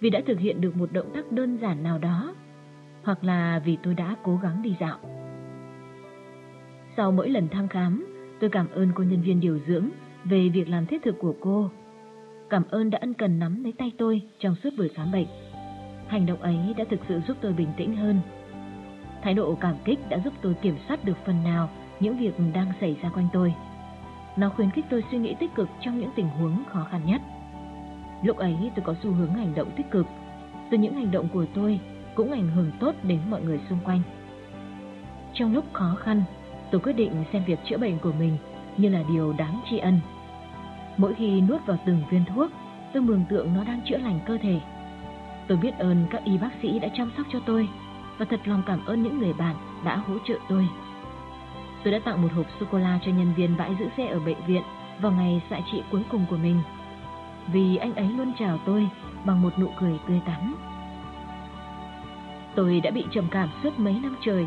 vì đã thực hiện được một động tác đơn giản nào đó, hoặc là vì tôi đã cố gắng đi dạo. Sau mỗi lần thăm khám, tôi cảm ơn cô nhân viên điều dưỡng về việc làm thiết thực của cô. Cảm ơn đã ân cần nắm lấy tay tôi trong suốt buổi khám bệnh. Hành động ấy đã thực sự giúp tôi bình tĩnh hơn. Thái độ cảm kích đã giúp tôi kiểm soát được phần nào những việc đang xảy ra quanh tôi. Nó khuyến khích tôi suy nghĩ tích cực trong những tình huống khó khăn nhất. Lúc ấy tôi có xu hướng hành động tích cực, từ những hành động của tôi cũng ảnh hưởng tốt đến mọi người xung quanh. Trong lúc khó khăn, tôi quyết định xem việc chữa bệnh của mình như là điều đáng tri ân. Mỗi khi nuốt vào từng viên thuốc, tôi mường tượng nó đang chữa lành cơ thể. Tôi biết ơn các y bác sĩ đã chăm sóc cho tôi và thật lòng cảm ơn những người bạn đã hỗ trợ tôi. Tôi đã tặng một hộp sô-cô-la cho nhân viên bãi giữ xe ở bệnh viện vào ngày xạ trị cuối cùng của mình. Vì anh ấy luôn chào tôi bằng một nụ cười tươi tắn. Tôi đã bị trầm cảm suốt mấy năm trời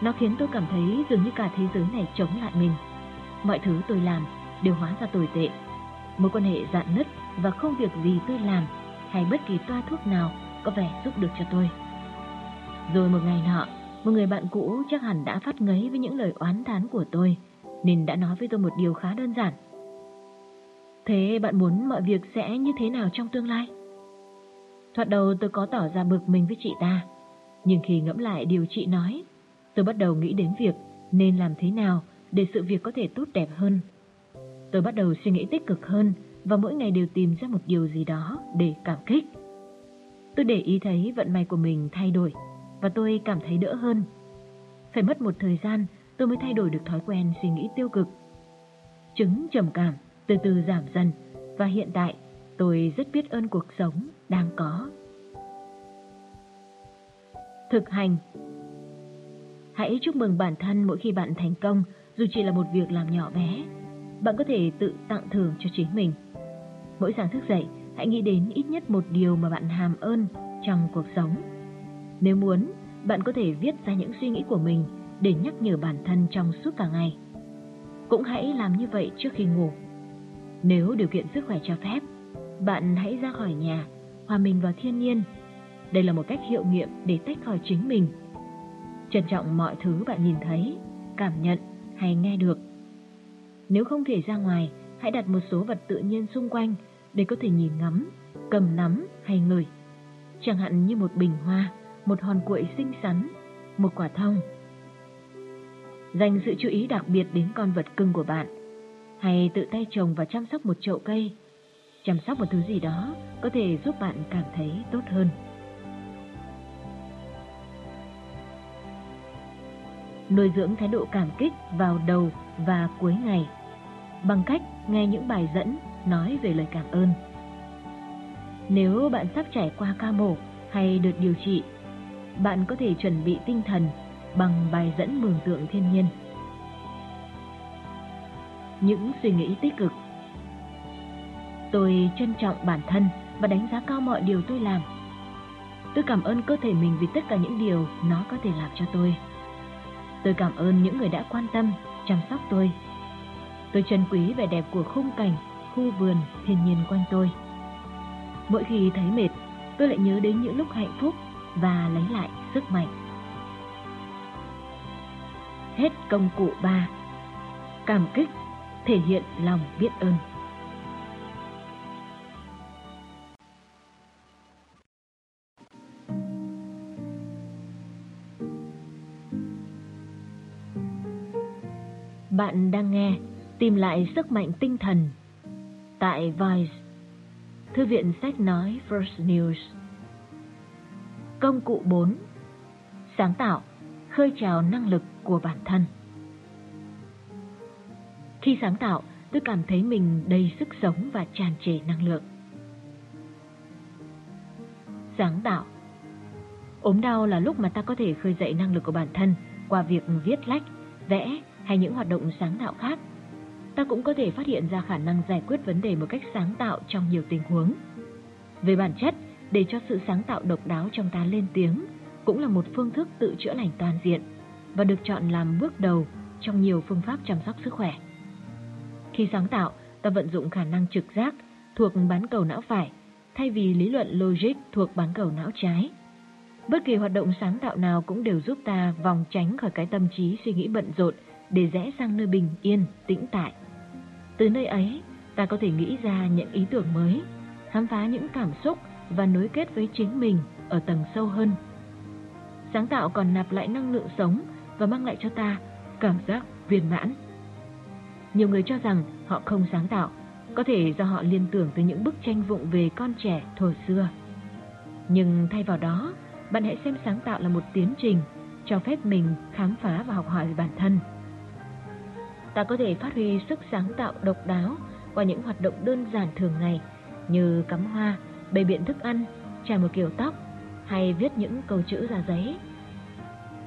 nó khiến tôi cảm thấy dường như cả thế giới này chống lại mình. Mọi thứ tôi làm đều hóa ra tồi tệ. Mối quan hệ dạn nứt và không việc gì tôi làm hay bất kỳ toa thuốc nào có vẻ giúp được cho tôi. Rồi một ngày nọ, một người bạn cũ chắc hẳn đã phát ngấy với những lời oán thán của tôi, nên đã nói với tôi một điều khá đơn giản. Thế bạn muốn mọi việc sẽ như thế nào trong tương lai? Thoạt đầu tôi có tỏ ra bực mình với chị ta, nhưng khi ngẫm lại điều chị nói, Tôi bắt đầu nghĩ đến việc nên làm thế nào để sự việc có thể tốt đẹp hơn. Tôi bắt đầu suy nghĩ tích cực hơn và mỗi ngày đều tìm ra một điều gì đó để cảm kích. Tôi để ý thấy vận may của mình thay đổi và tôi cảm thấy đỡ hơn. Phải mất một thời gian tôi mới thay đổi được thói quen suy nghĩ tiêu cực. Chứng trầm cảm từ từ giảm dần và hiện tại tôi rất biết ơn cuộc sống đang có. Thực hành Hãy chúc mừng bản thân mỗi khi bạn thành công, dù chỉ là một việc làm nhỏ bé. bạn có thể tự tặng thưởng cho chính mình. Mỗi sáng thức dậy, hãy nghĩ đến ít nhất một điều mà bạn hàm ơn trong cuộc sống. Nếu muốn, bạn có thể viết ra những suy nghĩ của mình để nhắc nhở bản thân trong suốt cả ngày. Cũng hãy làm như vậy trước khi ngủ. Nếu điều kiện sức khỏe cho phép, bạn hãy ra khỏi nhà, hòa mình vào thiên nhiên. Đây là một cách hiệu nghiệm để tách khỏi chính mình. Trân trọng mọi thứ bạn nhìn thấy, cảm nhận hay nghe được. Nếu không thể ra ngoài, hãy đặt một số vật tự nhiên xung quanh để có thể nhìn ngắm, cầm nắm hay ngửi. Chẳng hạn như một bình hoa, một hòn cuội xinh xắn, một quả thông. Dành sự chú ý đặc biệt đến con vật cưng của bạn, hay tự tay trồng và chăm sóc một chậu cây. Chăm sóc một thứ gì đó có thể giúp bạn cảm thấy tốt hơn. Nuôi dưỡng thái độ cảm kích vào đầu và cuối ngày bằng cách nghe những bài dẫn nói về lời cảm ơn. Nếu bạn sắp trải qua ca mổ hay đợt điều trị, bạn có thể chuẩn bị tinh thần bằng bài dẫn mường tượng thiên nhiên. Những suy nghĩ tích cực Tôi trân trọng bản thân và đánh giá cao mọi điều tôi làm. Tôi cảm ơn cơ thể mình vì tất cả những điều nó có thể làm cho tôi. Tôi cảm ơn những người đã quan tâm, chăm sóc tôi. Tôi trân quý vẻ đẹp của khung cảnh, khu vườn, thiên nhiên quanh tôi. Mỗi khi thấy mệt, tôi lại nhớ đến những lúc hạnh phúc và lấy lại sức mạnh. Hết công cụ 3 Cảm kích, thể hiện lòng biết ơn. Bạn đang nghe Tìm lại sức mạnh tinh thần tại Vice, Thư viện sách nói First News. Công cụ 4 Sáng tạo, khơi trào năng lực của bản thân. Khi sáng tạo, tôi cảm thấy mình đầy sức sống và tràn trề năng lượng. Sáng tạo Ốm đau là lúc mà ta có thể khơi dậy năng lực của bản thân qua việc viết lách, vẽ hay những hoạt động sáng tạo khác. Ta cũng có thể phát hiện ra khả năng giải quyết vấn đề một cách sáng tạo trong nhiều tình huống. Về bản chất, để cho sự sáng tạo độc đáo trong ta lên tiếng cũng là một phương thức tự chữa lành toàn diện và được chọn làm bước đầu trong nhiều phương pháp chăm sóc sức khỏe. Khi sáng tạo, ta vận dụng khả năng trực giác thuộc bán cầu não phải thay vì lý luận logic thuộc bán cầu não trái. Bất kỳ hoạt động sáng tạo nào cũng đều giúp ta vòng tránh khỏi cái tâm trí suy nghĩ bận rộn để rẽ sang nơi bình yên, tĩnh tại. Từ nơi ấy, ta có thể nghĩ ra những ý tưởng mới, khám phá những cảm xúc và nối kết với chính mình ở tầng sâu hơn. Sáng tạo còn nạp lại năng lượng sống và mang lại cho ta cảm giác viên mãn. Nhiều người cho rằng họ không sáng tạo, có thể do họ liên tưởng tới những bức tranh vụng về con trẻ thời xưa. Nhưng thay vào đó, bạn hãy xem sáng tạo là một tiến trình, cho phép mình khám phá và học hỏi về bản thân. Ta có thể phát huy sức sáng tạo độc đáo qua những hoạt động đơn giản thường ngày như cắm hoa, bày biện thức ăn, trải một kiểu tóc hay viết những câu chữ ra giấy.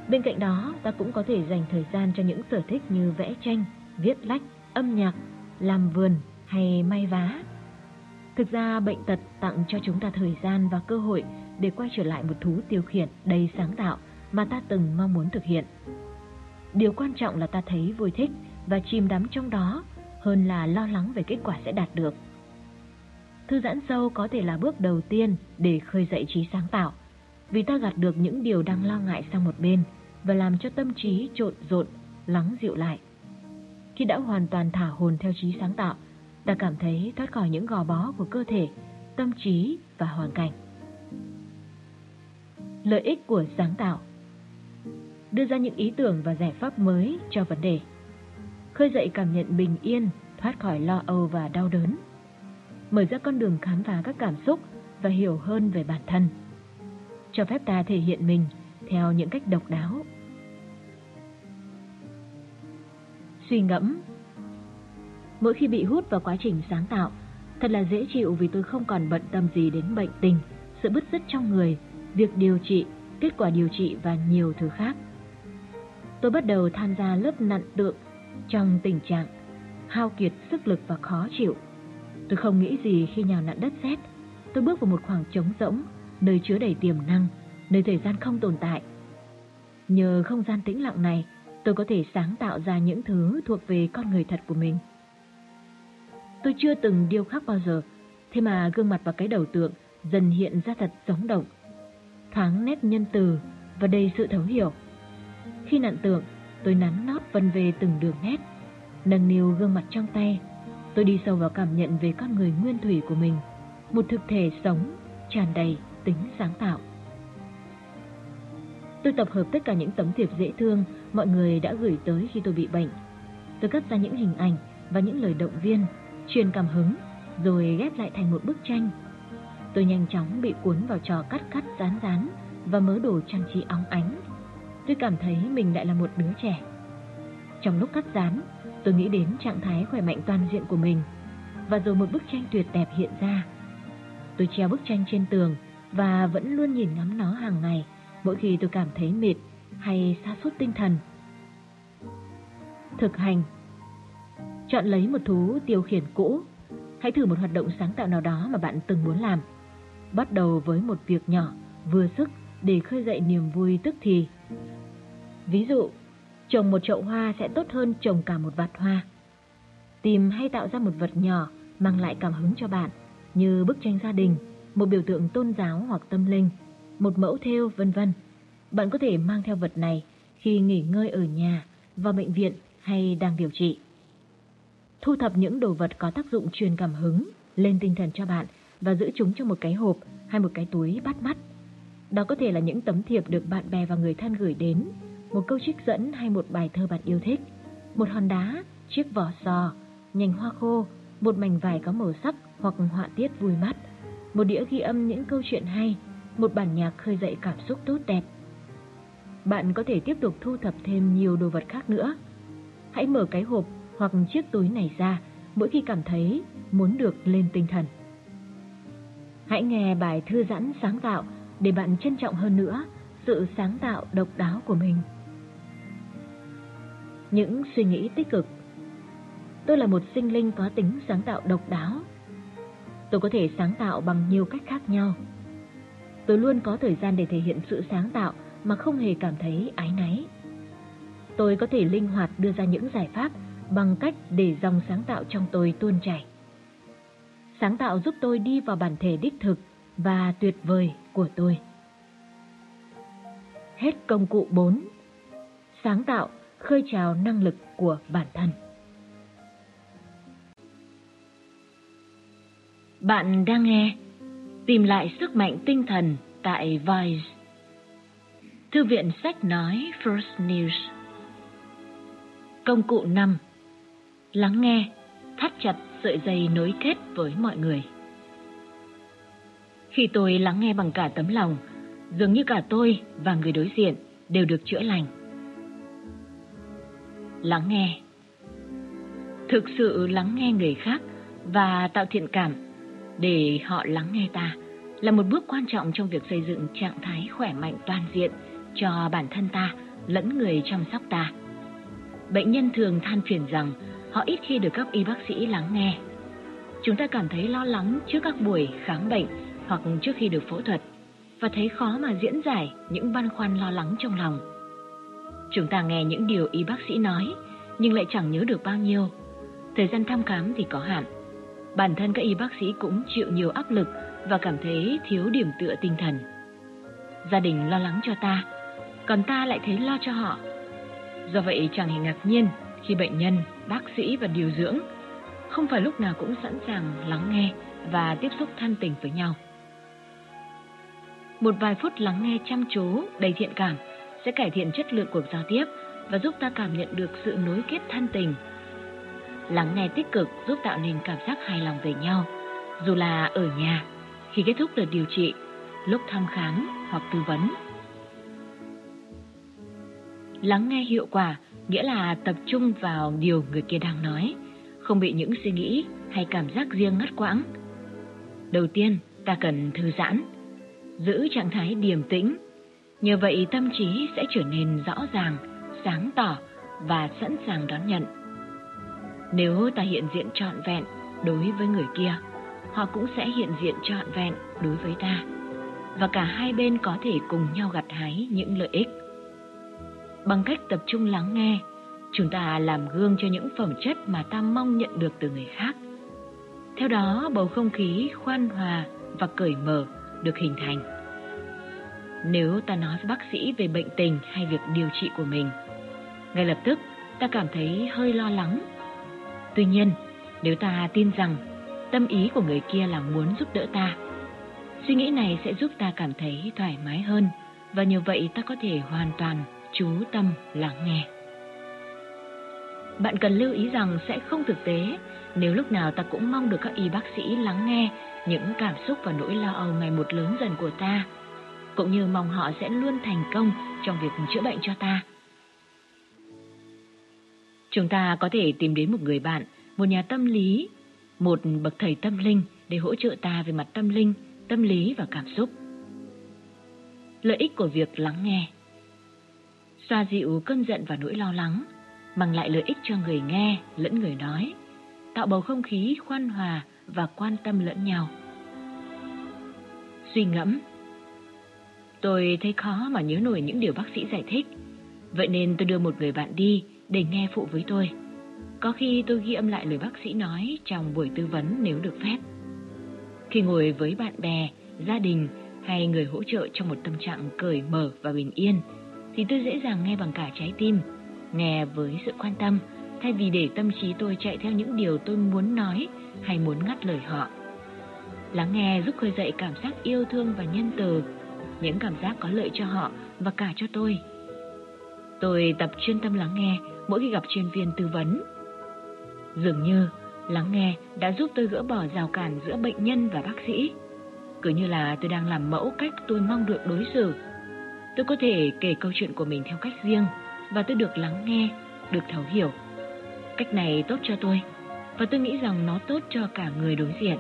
Bên cạnh đó, ta cũng có thể dành thời gian cho những sở thích như vẽ tranh, viết lách, âm nhạc, làm vườn hay may vá. Thực ra, bệnh tật tặng cho chúng ta thời gian và cơ hội để quay trở lại một thú tiêu khiển đầy sáng tạo mà ta từng mong muốn thực hiện. Điều quan trọng là ta thấy vui thích và chìm đắm trong đó hơn là lo lắng về kết quả sẽ đạt được. Thư giãn sâu có thể là bước đầu tiên để khơi dậy trí sáng tạo, vì ta gạt được những điều đang lo ngại sang một bên và làm cho tâm trí trộn rộn, lắng dịu lại. Khi đã hoàn toàn thả hồn theo trí sáng tạo, ta cảm thấy thoát khỏi những gò bó của cơ thể, tâm trí và hoàn cảnh. Lợi ích của sáng tạo Đưa ra những ý tưởng và giải pháp mới cho vấn đề khơi dậy cảm nhận bình yên, thoát khỏi lo âu và đau đớn. Mở ra con đường khám phá các cảm xúc và hiểu hơn về bản thân. Cho phép ta thể hiện mình theo những cách độc đáo. Suy ngẫm Mỗi khi bị hút vào quá trình sáng tạo, thật là dễ chịu vì tôi không còn bận tâm gì đến bệnh tình, sự bứt rứt trong người, việc điều trị, kết quả điều trị và nhiều thứ khác. Tôi bắt đầu tham gia lớp nặn tượng trong tình trạng hao kiệt sức lực và khó chịu. Tôi không nghĩ gì khi nhào nặn đất sét. Tôi bước vào một khoảng trống rỗng, nơi chứa đầy tiềm năng, nơi thời gian không tồn tại. Nhờ không gian tĩnh lặng này, tôi có thể sáng tạo ra những thứ thuộc về con người thật của mình. Tôi chưa từng điêu khắc bao giờ, thế mà gương mặt và cái đầu tượng dần hiện ra thật sống động. Thoáng nét nhân từ và đầy sự thấu hiểu. Khi nặn tượng, tôi nắn nót vân về từng đường nét, nâng niu gương mặt trong tay. Tôi đi sâu vào cảm nhận về con người nguyên thủy của mình, một thực thể sống, tràn đầy tính sáng tạo. Tôi tập hợp tất cả những tấm thiệp dễ thương mọi người đã gửi tới khi tôi bị bệnh. Tôi cắt ra những hình ảnh và những lời động viên, truyền cảm hứng, rồi ghép lại thành một bức tranh. Tôi nhanh chóng bị cuốn vào trò cắt cắt dán dán và mớ đồ trang trí óng ánh. Tôi cảm thấy mình lại là một đứa trẻ. Trong lúc cắt dán, tôi nghĩ đến trạng thái khỏe mạnh toàn diện của mình, và rồi một bức tranh tuyệt đẹp hiện ra. Tôi treo bức tranh trên tường và vẫn luôn nhìn ngắm nó hàng ngày mỗi khi tôi cảm thấy mệt hay sa sút tinh thần. Thực hành Chọn lấy một thú tiêu khiển cũ. Hãy thử một hoạt động sáng tạo nào đó mà bạn từng muốn làm. Bắt đầu với một việc nhỏ, vừa sức để khơi dậy niềm vui tức thì. Ví dụ, trồng một chậu hoa sẽ tốt hơn trồng cả một vạt hoa. Tìm hay tạo ra một vật nhỏ mang lại cảm hứng cho bạn, như bức tranh gia đình, một biểu tượng tôn giáo hoặc tâm linh, một mẫu thêu vân vân. Bạn có thể mang theo vật này khi nghỉ ngơi ở nhà, vào bệnh viện hay đang điều trị. Thu thập những đồ vật có tác dụng truyền cảm hứng lên tinh thần cho bạn và giữ chúng trong một cái hộp hay một cái túi bắt mắt. Đó có thể là những tấm thiệp được bạn bè và người thân gửi đến, một câu trích dẫn hay một bài thơ bạn yêu thích, một hòn đá, chiếc vỏ sò, nhành hoa khô, một mảnh vải có màu sắc hoặc họa tiết vui mắt, một đĩa ghi âm những câu chuyện hay, một bản nhạc khơi dậy cảm xúc tốt đẹp. Bạn có thể tiếp tục thu thập thêm nhiều đồ vật khác nữa. Hãy mở cái hộp hoặc chiếc túi này ra mỗi khi cảm thấy muốn được lên tinh thần. Hãy nghe bài thư giãn sáng tạo để bạn trân trọng hơn nữa sự sáng tạo độc đáo của mình. Những suy nghĩ tích cực Tôi là một sinh linh có tính sáng tạo độc đáo. Tôi có thể sáng tạo bằng nhiều cách khác nhau. Tôi luôn có thời gian để thể hiện sự sáng tạo mà không hề cảm thấy ái náy. Tôi có thể linh hoạt đưa ra những giải pháp bằng cách để dòng sáng tạo trong tôi tuôn chảy. Sáng tạo giúp tôi đi vào bản thể đích thực và tuyệt vời của tôi. Hết công cụ 4. Sáng tạo khơi trào năng lực của bản thân. Bạn đang nghe Tìm lại sức mạnh tinh thần tại Vice. Thư viện sách nói First News. Công cụ 5. Lắng nghe, thắt chặt sợi dây nối kết với mọi người. Khi tôi lắng nghe bằng cả tấm lòng, dường như cả tôi và người đối diện đều được chữa lành. Lắng nghe Thực sự lắng nghe người khác và tạo thiện cảm để họ lắng nghe ta là một bước quan trọng trong việc xây dựng trạng thái khỏe mạnh toàn diện cho bản thân ta lẫn người chăm sóc ta. Bệnh nhân thường than phiền rằng họ ít khi được các y bác sĩ lắng nghe. Chúng ta cảm thấy lo lắng trước các buổi khám bệnh hoặc trước khi được phẫu thuật và thấy khó mà diễn giải những băn khoăn lo lắng trong lòng. Chúng ta nghe những điều y bác sĩ nói nhưng lại chẳng nhớ được bao nhiêu. Thời gian thăm khám thì có hạn. Bản thân các y bác sĩ cũng chịu nhiều áp lực và cảm thấy thiếu điểm tựa tinh thần. Gia đình lo lắng cho ta, còn ta lại thấy lo cho họ. Do vậy chẳng hề ngạc nhiên khi bệnh nhân, bác sĩ và điều dưỡng không phải lúc nào cũng sẵn sàng lắng nghe và tiếp xúc thân tình với nhau. Một vài phút lắng nghe chăm chú, đầy thiện cảm sẽ cải thiện chất lượng cuộc giao tiếp và giúp ta cảm nhận được sự nối kết thân tình. Lắng nghe tích cực giúp tạo nên cảm giác hài lòng về nhau, dù là ở nhà, khi kết thúc đợt điều trị, lúc thăm khám hoặc tư vấn. Lắng nghe hiệu quả nghĩa là tập trung vào điều người kia đang nói, không bị những suy nghĩ hay cảm giác riêng ngắt quãng. Đầu tiên, ta cần thư giãn, giữ trạng thái điềm tĩnh. Nhờ vậy tâm trí sẽ trở nên rõ ràng, sáng tỏ và sẵn sàng đón nhận. Nếu ta hiện diện trọn vẹn đối với người kia, họ cũng sẽ hiện diện trọn vẹn đối với ta. Và cả hai bên có thể cùng nhau gặt hái những lợi ích. Bằng cách tập trung lắng nghe, chúng ta làm gương cho những phẩm chất mà ta mong nhận được từ người khác. Theo đó, bầu không khí khoan hòa và cởi mở được hình thành. Nếu ta nói với bác sĩ về bệnh tình hay việc điều trị của mình, ngay lập tức ta cảm thấy hơi lo lắng. Tuy nhiên, nếu ta tin rằng tâm ý của người kia là muốn giúp đỡ ta, suy nghĩ này sẽ giúp ta cảm thấy thoải mái hơn và như vậy ta có thể hoàn toàn chú tâm lắng nghe. Bạn cần lưu ý rằng sẽ không thực tế nếu lúc nào ta cũng mong được các y bác sĩ lắng nghe những cảm xúc và nỗi lo âu ngày một lớn dần của ta, cũng như mong họ sẽ luôn thành công trong việc chữa bệnh cho ta. Chúng ta có thể tìm đến một người bạn, một nhà tâm lý, một bậc thầy tâm linh để hỗ trợ ta về mặt tâm linh, tâm lý và cảm xúc. Lợi ích của việc lắng nghe Xoa dịu cơn giận và nỗi lo lắng, mang lại lợi ích cho người nghe lẫn người nói, tạo bầu không khí khoan hòa và quan tâm lẫn nhau. Suy ngẫm Tôi thấy khó mà nhớ nổi những điều bác sĩ giải thích, vậy nên tôi đưa một người bạn đi để nghe phụ với tôi. Có khi tôi ghi âm lại lời bác sĩ nói trong buổi tư vấn nếu được phép. Khi ngồi với bạn bè, gia đình hay người hỗ trợ trong một tâm trạng cởi mở và bình yên, thì tôi dễ dàng nghe bằng cả trái tim, nghe với sự quan tâm, thay vì để tâm trí tôi chạy theo những điều tôi muốn nói hay muốn ngắt lời họ. Lắng nghe giúp khơi dậy cảm giác yêu thương và nhân từ, những cảm giác có lợi cho họ và cả cho tôi. Tôi tập chuyên tâm lắng nghe mỗi khi gặp chuyên viên tư vấn. Dường như lắng nghe đã giúp tôi gỡ bỏ rào cản giữa bệnh nhân và bác sĩ. Cứ như là tôi đang làm mẫu cách tôi mong được đối xử. Tôi có thể kể câu chuyện của mình theo cách riêng và tôi được lắng nghe, được thấu hiểu. Cách này tốt cho tôi và tôi nghĩ rằng nó tốt cho cả người đối diện.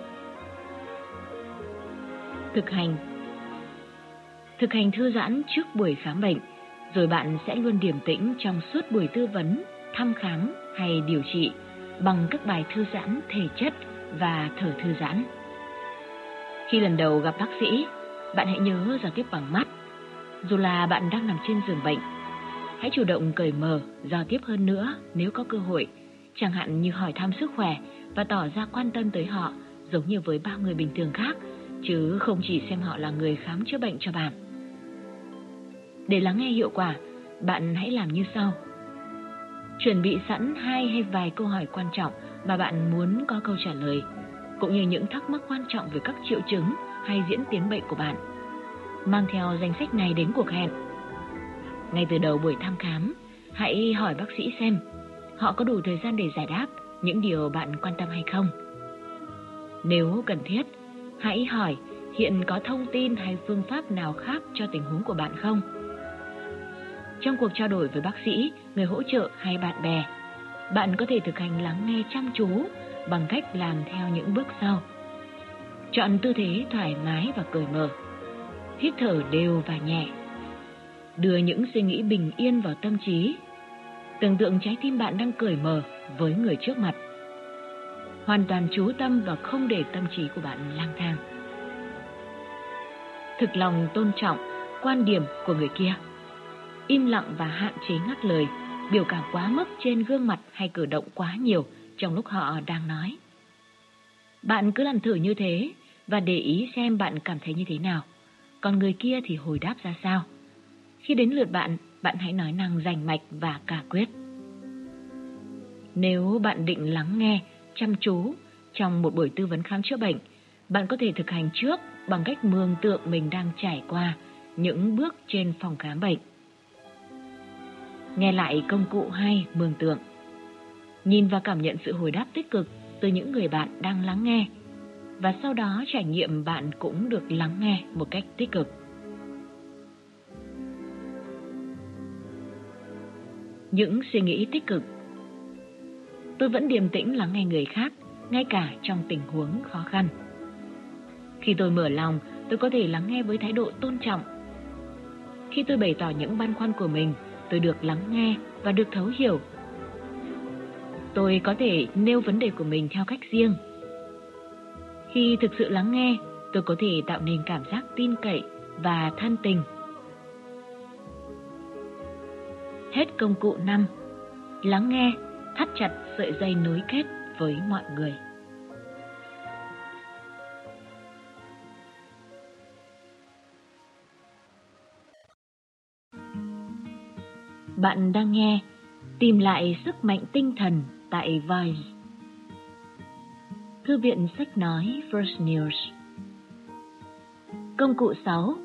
Thực hành Thực hành thư giãn trước buổi khám bệnh rồi bạn sẽ luôn điềm tĩnh trong suốt buổi tư vấn, thăm khám hay điều trị bằng các bài thư giãn thể chất và thở thư giãn. Khi lần đầu gặp bác sĩ, bạn hãy nhớ giao tiếp bằng mắt. Dù là bạn đang nằm trên giường bệnh, hãy chủ động cởi mở, giao tiếp hơn nữa nếu có cơ hội, chẳng hạn như hỏi thăm sức khỏe và tỏ ra quan tâm tới họ giống như với bao người bình thường khác, chứ không chỉ xem họ là người khám chữa bệnh cho bạn. Để lắng nghe hiệu quả, bạn hãy làm như sau. Chuẩn bị sẵn hai hay vài câu hỏi quan trọng mà bạn muốn có câu trả lời, cũng như những thắc mắc quan trọng về các triệu chứng hay diễn tiến bệnh của bạn. Mang theo danh sách này đến cuộc hẹn. Ngay từ đầu buổi thăm khám, hãy hỏi bác sĩ xem họ có đủ thời gian để giải đáp những điều bạn quan tâm hay không. Nếu cần thiết, hãy hỏi hiện có thông tin hay phương pháp nào khác cho tình huống của bạn không? Trong cuộc trao đổi với bác sĩ, người hỗ trợ hay bạn bè, bạn có thể thực hành lắng nghe chăm chú bằng cách làm theo những bước sau. Chọn tư thế thoải mái và cởi mở. Hít thở đều và nhẹ. Đưa những suy nghĩ bình yên vào tâm trí. Tưởng tượng trái tim bạn đang cởi mở với người trước mặt. Hoàn toàn chú tâm và không để tâm trí của bạn lang thang. Thực lòng tôn trọng quan điểm của người kia im lặng và hạn chế ngắt lời, biểu cảm quá mức trên gương mặt hay cử động quá nhiều trong lúc họ đang nói. Bạn cứ làm thử như thế và để ý xem bạn cảm thấy như thế nào, còn người kia thì hồi đáp ra sao. Khi đến lượt bạn, bạn hãy nói năng rành mạch và cả quyết. Nếu bạn định lắng nghe, chăm chú trong một buổi tư vấn khám chữa bệnh, bạn có thể thực hành trước bằng cách mường tượng mình đang trải qua những bước trên phòng khám bệnh nghe lại công cụ hay mường tượng. Nhìn và cảm nhận sự hồi đáp tích cực từ những người bạn đang lắng nghe và sau đó trải nghiệm bạn cũng được lắng nghe một cách tích cực. Những suy nghĩ tích cực Tôi vẫn điềm tĩnh lắng nghe người khác, ngay cả trong tình huống khó khăn. Khi tôi mở lòng, tôi có thể lắng nghe với thái độ tôn trọng. Khi tôi bày tỏ những băn khoăn của mình, tôi được lắng nghe và được thấu hiểu. tôi có thể nêu vấn đề của mình theo cách riêng. Khi thực sự lắng nghe, tôi có thể tạo nên cảm giác tin cậy và thân tình. Hết công cụ 5. Lắng nghe, thắt chặt sợi dây nối kết với mọi người. Bạn đang nghe Tìm lại sức mạnh tinh thần tại Vice. Thư viện sách nói First News Công cụ 6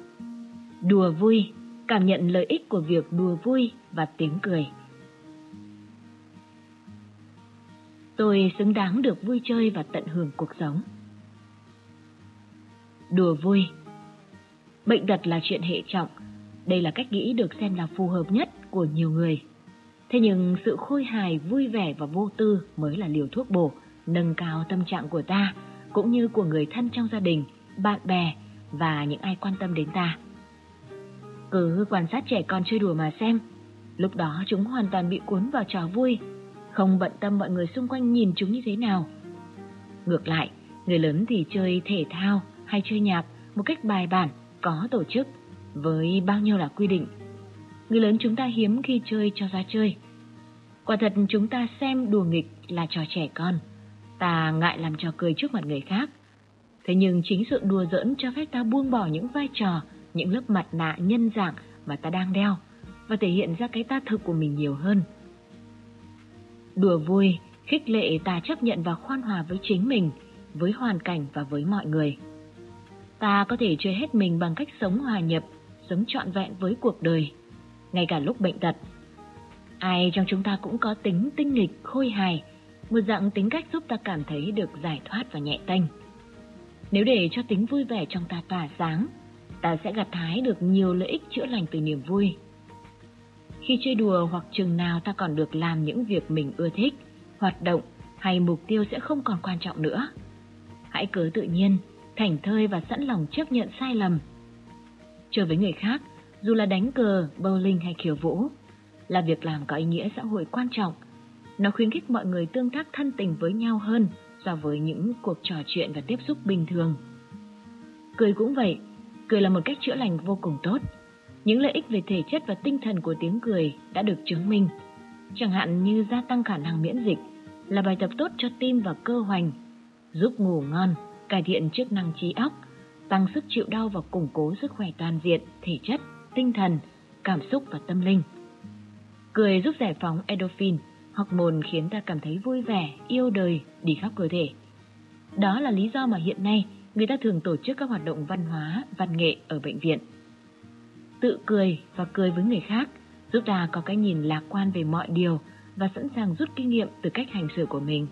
Đùa vui, cảm nhận lợi ích của việc đùa vui và tiếng cười. Tôi xứng đáng được vui chơi và tận hưởng cuộc sống. Đùa vui Bệnh tật là chuyện hệ trọng, đây là cách nghĩ được xem là phù hợp nhất của nhiều người. Thế nhưng sự khôi hài, vui vẻ và vô tư mới là liều thuốc bổ, nâng cao tâm trạng của ta, cũng như của người thân trong gia đình, bạn bè và những ai quan tâm đến ta. Cứ quan sát trẻ con chơi đùa mà xem, lúc đó chúng hoàn toàn bị cuốn vào trò vui, không bận tâm mọi người xung quanh nhìn chúng như thế nào. Ngược lại, người lớn thì chơi thể thao hay chơi nhạc một cách bài bản, có tổ chức, với bao nhiêu là quy định người lớn chúng ta hiếm khi chơi cho ra chơi. Quả thật chúng ta xem đùa nghịch là trò trẻ con, ta ngại làm trò cười trước mặt người khác. Thế nhưng chính sự đùa giỡn cho phép ta buông bỏ những vai trò, những lớp mặt nạ nhân dạng mà ta đang đeo và thể hiện ra cái ta thực của mình nhiều hơn. Đùa vui, khích lệ ta chấp nhận và khoan hòa với chính mình, với hoàn cảnh và với mọi người. Ta có thể chơi hết mình bằng cách sống hòa nhập, sống trọn vẹn với cuộc đời ngay cả lúc bệnh tật. Ai trong chúng ta cũng có tính tinh nghịch, khôi hài, một dạng tính cách giúp ta cảm thấy được giải thoát và nhẹ tênh. Nếu để cho tính vui vẻ trong ta tỏa sáng, ta sẽ gặt hái được nhiều lợi ích chữa lành từ niềm vui. Khi chơi đùa hoặc chừng nào ta còn được làm những việc mình ưa thích, hoạt động hay mục tiêu sẽ không còn quan trọng nữa. Hãy cứ tự nhiên, thảnh thơi và sẵn lòng chấp nhận sai lầm. Chơi với người khác dù là đánh cờ, bowling hay khiêu vũ, là việc làm có ý nghĩa xã hội quan trọng. Nó khuyến khích mọi người tương tác thân tình với nhau hơn so với những cuộc trò chuyện và tiếp xúc bình thường. Cười cũng vậy, cười là một cách chữa lành vô cùng tốt. Những lợi ích về thể chất và tinh thần của tiếng cười đã được chứng minh, chẳng hạn như gia tăng khả năng miễn dịch, là bài tập tốt cho tim và cơ hoành, giúp ngủ ngon, cải thiện chức năng trí óc, tăng sức chịu đau và củng cố sức khỏe toàn diện, thể chất tinh thần, cảm xúc và tâm linh. Cười giúp giải phóng endorphin, hormone khiến ta cảm thấy vui vẻ, yêu đời, đi khắp cơ thể. Đó là lý do mà hiện nay người ta thường tổ chức các hoạt động văn hóa, văn nghệ ở bệnh viện. Tự cười và cười với người khác giúp ta có cái nhìn lạc quan về mọi điều và sẵn sàng rút kinh nghiệm từ cách hành xử của mình.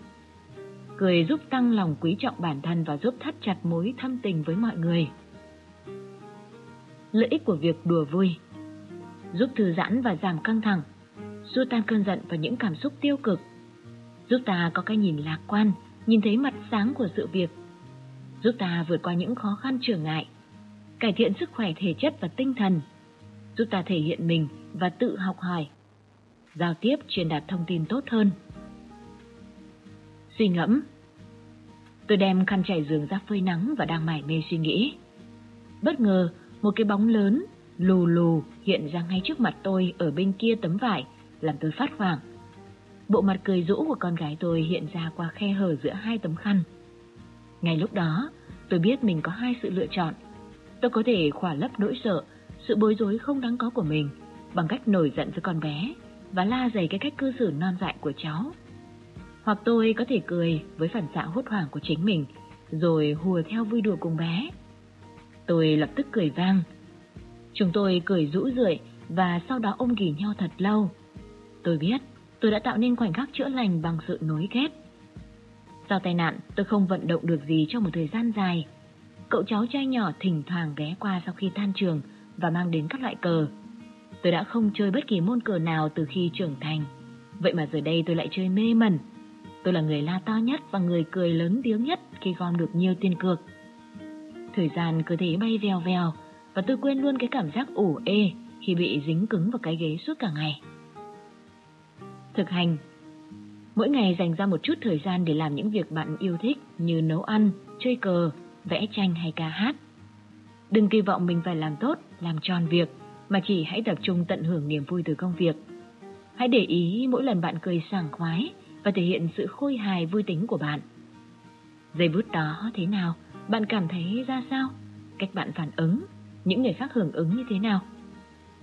Cười giúp tăng lòng quý trọng bản thân và giúp thắt chặt mối thâm tình với mọi người lợi ích của việc đùa vui, giúp thư giãn và giảm căng thẳng, xua tan cơn giận và những cảm xúc tiêu cực, giúp ta có cái nhìn lạc quan, nhìn thấy mặt sáng của sự việc, giúp ta vượt qua những khó khăn trở ngại, cải thiện sức khỏe thể chất và tinh thần, giúp ta thể hiện mình và tự học hỏi, giao tiếp truyền đạt thông tin tốt hơn. Suy ngẫm Tôi đem khăn trải giường ra phơi nắng và đang mải mê suy nghĩ. Bất ngờ, một cái bóng lớn, lù lù hiện ra ngay trước mặt tôi ở bên kia tấm vải, làm tôi phát hoảng. Bộ mặt cười rũ của con gái tôi hiện ra qua khe hở giữa hai tấm khăn. Ngay lúc đó, tôi biết mình có hai sự lựa chọn. Tôi có thể khỏa lấp nỗi sợ, sự bối rối không đáng có của mình bằng cách nổi giận với con bé và la dày cái cách cư xử non dại của cháu. Hoặc tôi có thể cười với phản xạ hốt hoảng của chính mình, rồi hùa theo vui đùa cùng bé. Tôi lập tức cười vang. Chúng tôi cười rũ rượi và sau đó ôm ghì nhau thật lâu. Tôi biết tôi đã tạo nên khoảnh khắc chữa lành bằng sự nối kết. Sau tai nạn, tôi không vận động được gì trong một thời gian dài. Cậu cháu trai nhỏ thỉnh thoảng ghé qua sau khi tan trường và mang đến các loại cờ. Tôi đã không chơi bất kỳ môn cờ nào từ khi trưởng thành. Vậy mà giờ đây tôi lại chơi mê mẩn. Tôi là người la to nhất và người cười lớn tiếng nhất khi gom được nhiều tiền cược. Thời gian cứ thế bay vèo vèo và tôi quên luôn cái cảm giác ủ ê khi bị dính cứng vào cái ghế suốt cả ngày. Thực hành Mỗi ngày dành ra một chút thời gian để làm những việc bạn yêu thích như nấu ăn, chơi cờ, vẽ tranh hay ca hát. Đừng kỳ vọng mình phải làm tốt, làm tròn việc, mà chỉ hãy tập trung tận hưởng niềm vui từ công việc. Hãy để ý mỗi lần bạn cười sảng khoái và thể hiện sự khôi hài vui tính của bạn. Giây phút đó thế nào? Bạn cảm thấy ra sao? Cách bạn phản ứng? Những người khác hưởng ứng như thế nào?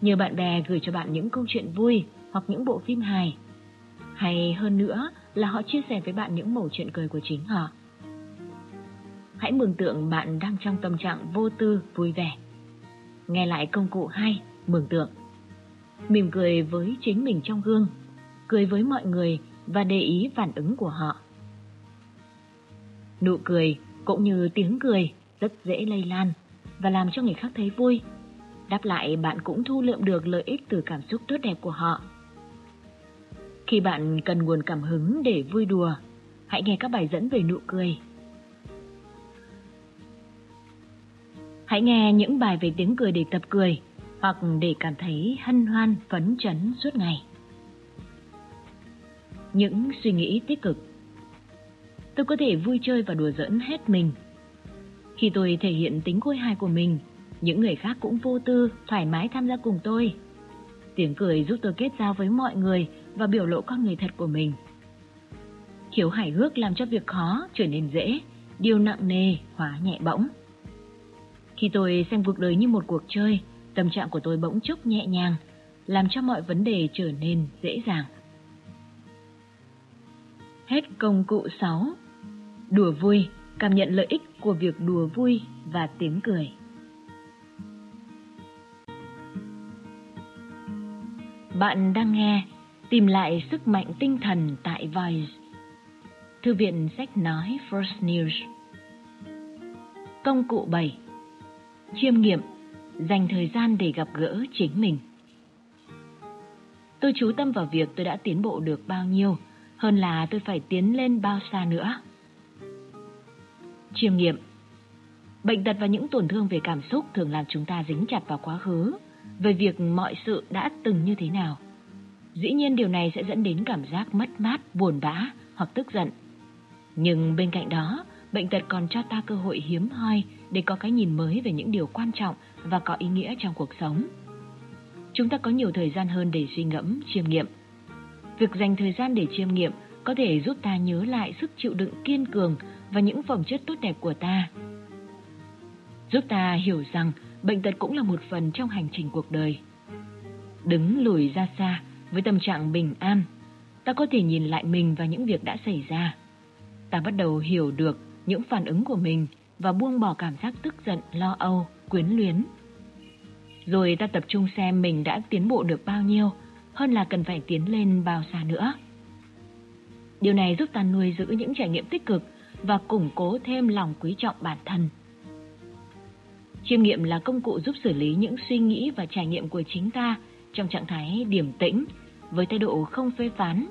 Nhờ bạn bè gửi cho bạn những câu chuyện vui hoặc những bộ phim hài. Hay hơn nữa là họ chia sẻ với bạn những mẩu chuyện cười của chính họ. Hãy mường tượng bạn đang trong tâm trạng vô tư, vui vẻ. Nghe lại công cụ hay, mường tượng. Mỉm cười với chính mình trong gương, cười với mọi người và để ý phản ứng của họ. Nụ cười cũng như tiếng cười rất dễ lây lan và làm cho người khác thấy vui. Đáp lại bạn cũng thu lượm được lợi ích từ cảm xúc tốt đẹp của họ. Khi bạn cần nguồn cảm hứng để vui đùa, hãy nghe các bài dẫn về nụ cười. Hãy nghe những bài về tiếng cười để tập cười hoặc để cảm thấy hân hoan phấn chấn suốt ngày. Những suy nghĩ tích cực Tôi có thể vui chơi và đùa giỡn hết mình. Khi tôi thể hiện tính khôi hài của mình, những người khác cũng vô tư, thoải mái tham gia cùng tôi. Tiếng cười giúp tôi kết giao với mọi người và biểu lộ con người thật của mình. Khiếu hài hước làm cho việc khó trở nên dễ, điều nặng nề hóa nhẹ bỗng. Khi tôi xem cuộc đời như một cuộc chơi, tâm trạng của tôi bỗng chốc nhẹ nhàng, làm cho mọi vấn đề trở nên dễ dàng. Hết công cụ 6 Đùa vui, cảm nhận lợi ích của việc đùa vui và tiếng cười. Bạn đang nghe Tìm lại sức mạnh tinh thần tại Voice Thư viện sách nói First News. Công cụ 7 Chiêm nghiệm Dành thời gian để gặp gỡ chính mình. Tôi chú tâm vào việc tôi đã tiến bộ được bao nhiêu Hơn là tôi phải tiến lên bao xa nữa. Chiêm nghiệm Bệnh tật và những tổn thương về cảm xúc thường làm chúng ta dính chặt vào quá khứ, về việc mọi sự đã từng như thế nào. Dĩ nhiên điều này sẽ dẫn đến cảm giác mất mát, buồn bã hoặc tức giận. Nhưng bên cạnh đó, bệnh tật còn cho ta cơ hội hiếm hoi để có cái nhìn mới về những điều quan trọng và có ý nghĩa trong cuộc sống. Chúng ta có nhiều thời gian hơn để suy ngẫm, chiêm nghiệm. Việc dành thời gian để chiêm nghiệm có thể giúp ta nhớ lại sức chịu đựng kiên cường và những phẩm chất tốt đẹp của ta. Giúp ta hiểu rằng bệnh tật cũng là một phần trong hành trình cuộc đời. Đứng lùi ra xa với tâm trạng bình an, ta có thể nhìn lại mình và những việc đã xảy ra. Ta bắt đầu hiểu được những phản ứng của mình và buông bỏ cảm giác tức giận, lo âu, quyến luyến. Rồi ta tập trung xem mình đã tiến bộ được bao nhiêu, hơn là cần phải tiến lên bao xa nữa. Điều này giúp ta nuôi giữ những trải nghiệm tích cực và củng cố thêm lòng quý trọng bản thân. Chiêm nghiệm là công cụ giúp xử lý những suy nghĩ và trải nghiệm của chính ta trong trạng thái điềm tĩnh, với thái độ không phê phán.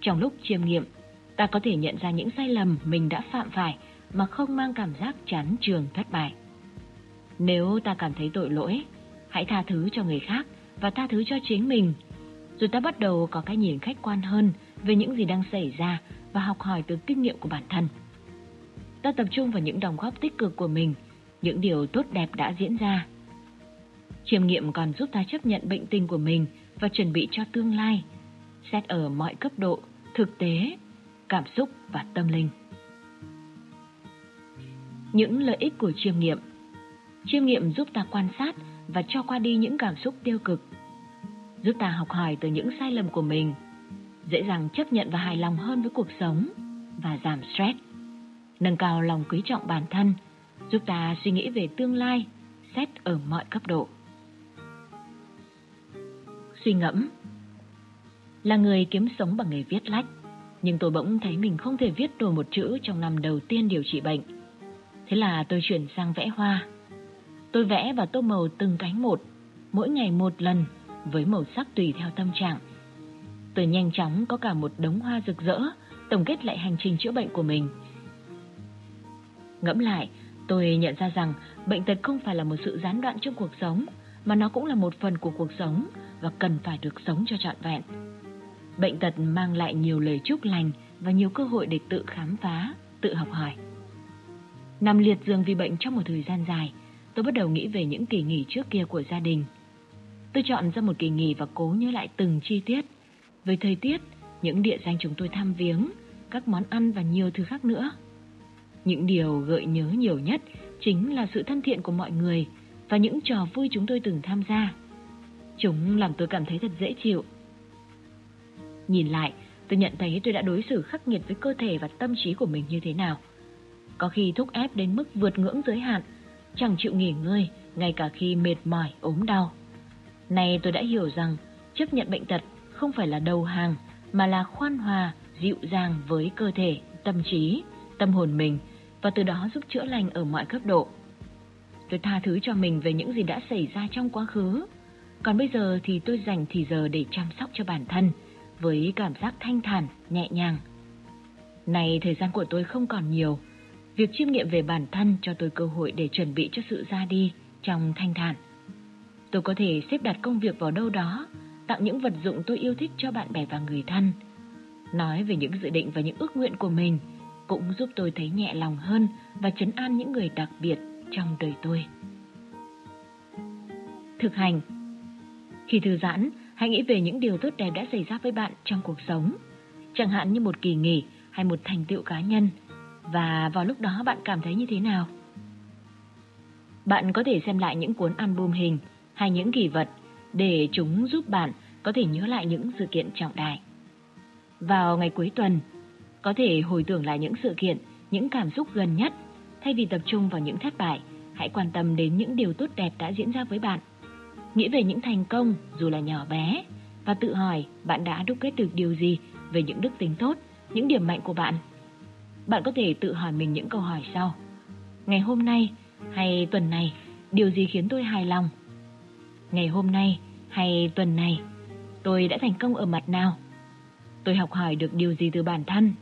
Trong lúc chiêm nghiệm, ta có thể nhận ra những sai lầm mình đã phạm phải mà không mang cảm giác chán trường thất bại. Nếu ta cảm thấy tội lỗi, hãy tha thứ cho người khác và tha thứ cho chính mình. Rồi ta bắt đầu có cái nhìn khách quan hơn về những gì đang xảy ra và học hỏi từ kinh nghiệm của bản thân ta tập trung vào những đóng góp tích cực của mình, những điều tốt đẹp đã diễn ra. Chiêm nghiệm còn giúp ta chấp nhận bệnh tình của mình và chuẩn bị cho tương lai, xét ở mọi cấp độ, thực tế, cảm xúc và tâm linh. Những lợi ích của chiêm nghiệm Chiêm nghiệm giúp ta quan sát và cho qua đi những cảm xúc tiêu cực, giúp ta học hỏi từ những sai lầm của mình, dễ dàng chấp nhận và hài lòng hơn với cuộc sống và giảm stress nâng cao lòng quý trọng bản thân, giúp ta suy nghĩ về tương lai, xét ở mọi cấp độ. Suy ngẫm Là người kiếm sống bằng nghề viết lách, nhưng tôi bỗng thấy mình không thể viết đồ một chữ trong năm đầu tiên điều trị bệnh. Thế là tôi chuyển sang vẽ hoa. Tôi vẽ và tô màu từng cánh một, mỗi ngày một lần, với màu sắc tùy theo tâm trạng. Tôi nhanh chóng có cả một đống hoa rực rỡ, tổng kết lại hành trình chữa bệnh của mình – Ngẫm lại, tôi nhận ra rằng bệnh tật không phải là một sự gián đoạn trong cuộc sống, mà nó cũng là một phần của cuộc sống và cần phải được sống cho trọn vẹn. Bệnh tật mang lại nhiều lời chúc lành và nhiều cơ hội để tự khám phá, tự học hỏi. Nằm liệt giường vì bệnh trong một thời gian dài, tôi bắt đầu nghĩ về những kỳ nghỉ trước kia của gia đình. Tôi chọn ra một kỳ nghỉ và cố nhớ lại từng chi tiết. Về thời tiết, những địa danh chúng tôi thăm viếng, các món ăn và nhiều thứ khác nữa. Những điều gợi nhớ nhiều nhất chính là sự thân thiện của mọi người và những trò vui chúng tôi từng tham gia. Chúng làm tôi cảm thấy thật dễ chịu. Nhìn lại, tôi nhận thấy tôi đã đối xử khắc nghiệt với cơ thể và tâm trí của mình như thế nào. Có khi thúc ép đến mức vượt ngưỡng giới hạn, chẳng chịu nghỉ ngơi, ngay cả khi mệt mỏi, ốm đau. Nay tôi đã hiểu rằng chấp nhận bệnh tật không phải là đầu hàng, mà là khoan hòa, dịu dàng với cơ thể, tâm trí, tâm hồn mình và từ đó giúp chữa lành ở mọi cấp độ. Tôi tha thứ cho mình về những gì đã xảy ra trong quá khứ, còn bây giờ thì tôi dành thì giờ để chăm sóc cho bản thân với cảm giác thanh thản, nhẹ nhàng. Này thời gian của tôi không còn nhiều, việc chiêm nghiệm về bản thân cho tôi cơ hội để chuẩn bị cho sự ra đi trong thanh thản. Tôi có thể xếp đặt công việc vào đâu đó, tặng những vật dụng tôi yêu thích cho bạn bè và người thân. Nói về những dự định và những ước nguyện của mình cũng giúp tôi thấy nhẹ lòng hơn và chấn an những người đặc biệt trong đời tôi. Thực hành Khi thư giãn, hãy nghĩ về những điều tốt đẹp đã xảy ra với bạn trong cuộc sống, chẳng hạn như một kỳ nghỉ hay một thành tựu cá nhân, và vào lúc đó bạn cảm thấy như thế nào? Bạn có thể xem lại những cuốn album hình hay những kỷ vật để chúng giúp bạn có thể nhớ lại những sự kiện trọng đại. Vào ngày cuối tuần, có thể hồi tưởng lại những sự kiện, những cảm xúc gần nhất, thay vì tập trung vào những thất bại, hãy quan tâm đến những điều tốt đẹp đã diễn ra với bạn. Nghĩ về những thành công dù là nhỏ bé và tự hỏi bạn đã đúc kết được điều gì về những đức tính tốt, những điểm mạnh của bạn. Bạn có thể tự hỏi mình những câu hỏi sau. Ngày hôm nay hay tuần này, điều gì khiến tôi hài lòng? Ngày hôm nay hay tuần này, tôi đã thành công ở mặt nào? Tôi học hỏi được điều gì từ bản thân?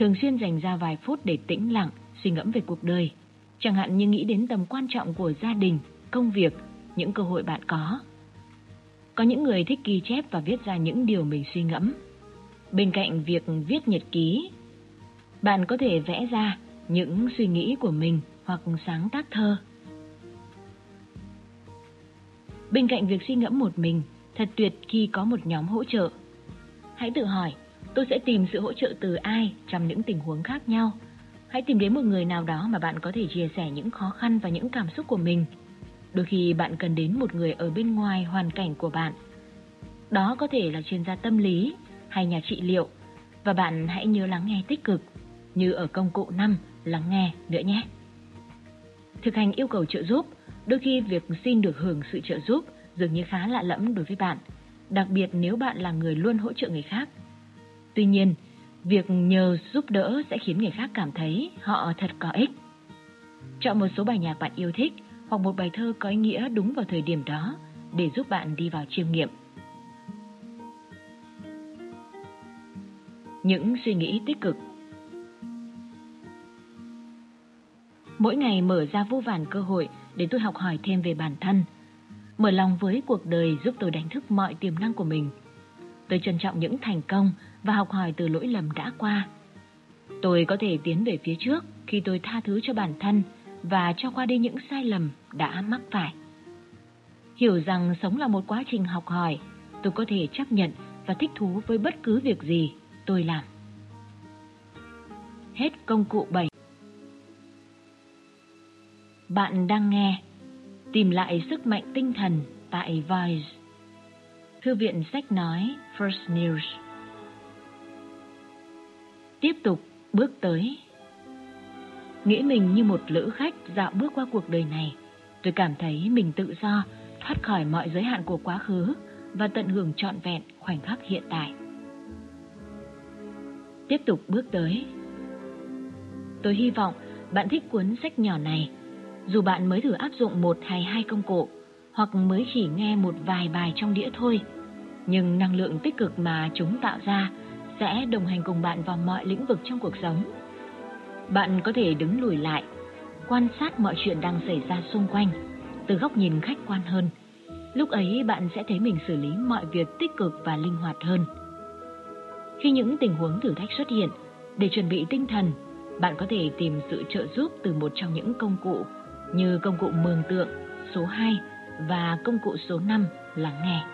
Thường xuyên dành ra vài phút để tĩnh lặng, suy ngẫm về cuộc đời, chẳng hạn như nghĩ đến tầm quan trọng của gia đình, công việc, những cơ hội bạn có. Có những người thích ghi chép và viết ra những điều mình suy ngẫm. Bên cạnh việc viết nhật ký, bạn có thể vẽ ra những suy nghĩ của mình hoặc sáng tác thơ. Bên cạnh việc suy ngẫm một mình, thật tuyệt khi có một nhóm hỗ trợ. Hãy tự hỏi, tôi sẽ tìm sự hỗ trợ từ ai trong những tình huống khác nhau. Hãy tìm đến một người nào đó mà bạn có thể chia sẻ những khó khăn và những cảm xúc của mình. Đôi khi bạn cần đến một người ở bên ngoài hoàn cảnh của bạn. Đó có thể là chuyên gia tâm lý hay nhà trị liệu và bạn hãy nhớ lắng nghe tích cực như ở công cụ 5 lắng nghe nữa nhé. Thực hành yêu cầu trợ giúp, đôi khi việc xin được hưởng sự trợ giúp dường như khá lạ lẫm đối với bạn, đặc biệt nếu bạn là người luôn hỗ trợ người khác. Tuy nhiên, việc nhờ giúp đỡ sẽ khiến người khác cảm thấy họ thật có ích. Chọn một số bài nhạc bạn yêu thích hoặc một bài thơ có ý nghĩa đúng vào thời điểm đó để giúp bạn đi vào chiêm nghiệm. Những suy nghĩ tích cực Mỗi ngày mở ra vô vàn cơ hội để tôi học hỏi thêm về bản thân. Mở lòng với cuộc đời giúp tôi đánh thức mọi tiềm năng của mình. Tôi trân trọng những thành công và học hỏi từ lỗi lầm đã qua. Tôi có thể tiến về phía trước khi tôi tha thứ cho bản thân và cho qua đi những sai lầm đã mắc phải. Hiểu rằng sống là một quá trình học hỏi, tôi có thể chấp nhận và thích thú với bất cứ việc gì tôi làm. Hết công cụ 7 Bạn đang nghe Tìm lại sức mạnh tinh thần tại Vice Thư viện sách nói First News Tiếp tục bước tới. Nghĩ mình như một lữ khách dạo bước qua cuộc đời này Tôi cảm thấy mình tự do Thoát khỏi mọi giới hạn của quá khứ Và tận hưởng trọn vẹn khoảnh khắc hiện tại. Tiếp tục bước tới. Tôi hy vọng bạn thích cuốn sách nhỏ này. Dù bạn mới thử áp dụng một hay hai công cụ, hoặc mới chỉ nghe một vài bài trong đĩa thôi, nhưng năng lượng tích cực mà chúng tạo ra sẽ đồng hành cùng bạn vào mọi lĩnh vực trong cuộc sống. Bạn có thể đứng lùi lại, quan sát mọi chuyện đang xảy ra xung quanh từ góc nhìn khách quan hơn. Lúc ấy bạn sẽ thấy mình xử lý mọi việc tích cực và linh hoạt hơn. Khi những tình huống thử thách xuất hiện, để chuẩn bị tinh thần, bạn có thể tìm sự trợ giúp từ một trong những công cụ như công cụ mường tượng số 2 và công cụ số 5 lắng nghe.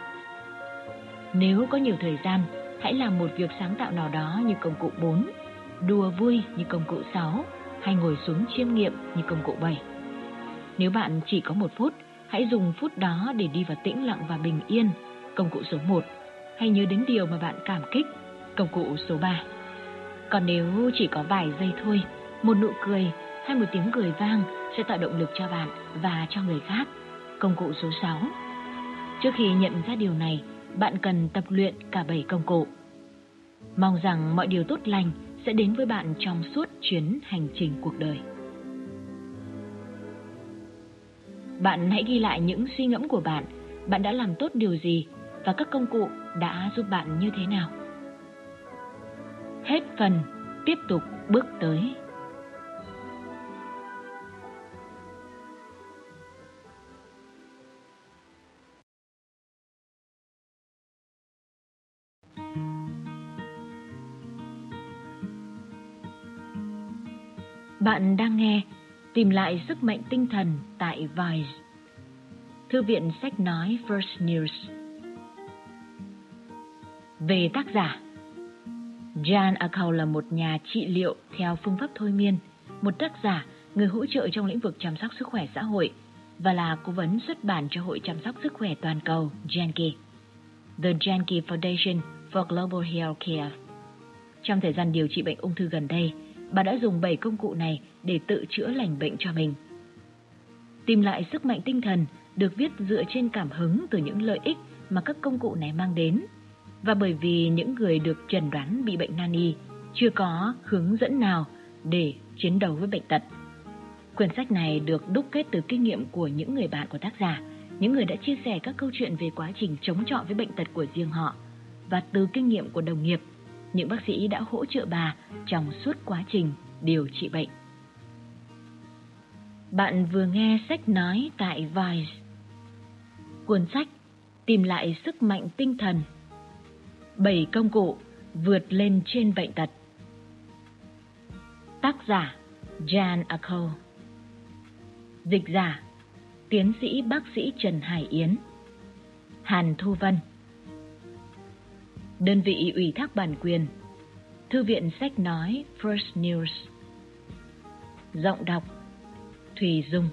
Nếu có nhiều thời gian, hãy làm một việc sáng tạo nào đó như công cụ 4, đùa vui như công cụ 6 hay ngồi xuống chiêm nghiệm như công cụ 7. Nếu bạn chỉ có một phút, hãy dùng phút đó để đi vào tĩnh lặng và bình yên, công cụ số 1, hay nhớ đến điều mà bạn cảm kích, công cụ số 3. Còn nếu chỉ có vài giây thôi, một nụ cười hay một tiếng cười vang sẽ tạo động lực cho bạn và cho người khác, công cụ số 6. Trước khi nhận ra điều này, bạn cần tập luyện cả 7 công cụ. Mong rằng mọi điều tốt lành sẽ đến với bạn trong suốt chuyến hành trình cuộc đời. Bạn hãy ghi lại những suy ngẫm của bạn, bạn đã làm tốt điều gì và các công cụ đã giúp bạn như thế nào. Hết phần, tiếp tục bước tới. Bạn đang nghe Tìm lại sức mạnh tinh thần tại Vice. Thư viện sách nói First News. Về tác giả Jan Akau là một nhà trị liệu theo phương pháp thôi miên, một tác giả, người hỗ trợ trong lĩnh vực chăm sóc sức khỏe xã hội và là cố vấn xuất bản cho Hội chăm sóc sức khỏe toàn cầu Janke, The Janke Foundation for Global Health Care. Trong thời gian điều trị bệnh ung thư gần đây, bà đã dùng 7 công cụ này để tự chữa lành bệnh cho mình. Tìm lại sức mạnh tinh thần được viết dựa trên cảm hứng từ những lợi ích mà các công cụ này mang đến. Và bởi vì những người được trần đoán bị bệnh nan y chưa có hướng dẫn nào để chiến đấu với bệnh tật. Quyển sách này được đúc kết từ kinh nghiệm của những người bạn của tác giả, những người đã chia sẻ các câu chuyện về quá trình chống chọi với bệnh tật của riêng họ và từ kinh nghiệm của đồng nghiệp những bác sĩ đã hỗ trợ bà trong suốt quá trình điều trị bệnh. Bạn vừa nghe sách nói tại Vice. Cuốn sách Tìm lại sức mạnh tinh thần. Bảy công cụ vượt lên trên bệnh tật. Tác giả Jan Acko Dịch giả, Tiến sĩ bác sĩ Trần Hải Yến Hàn Thu Vân Đơn vị ủy thác bản quyền. Thư viện sách nói First News. Giọng đọc Thùy Dung.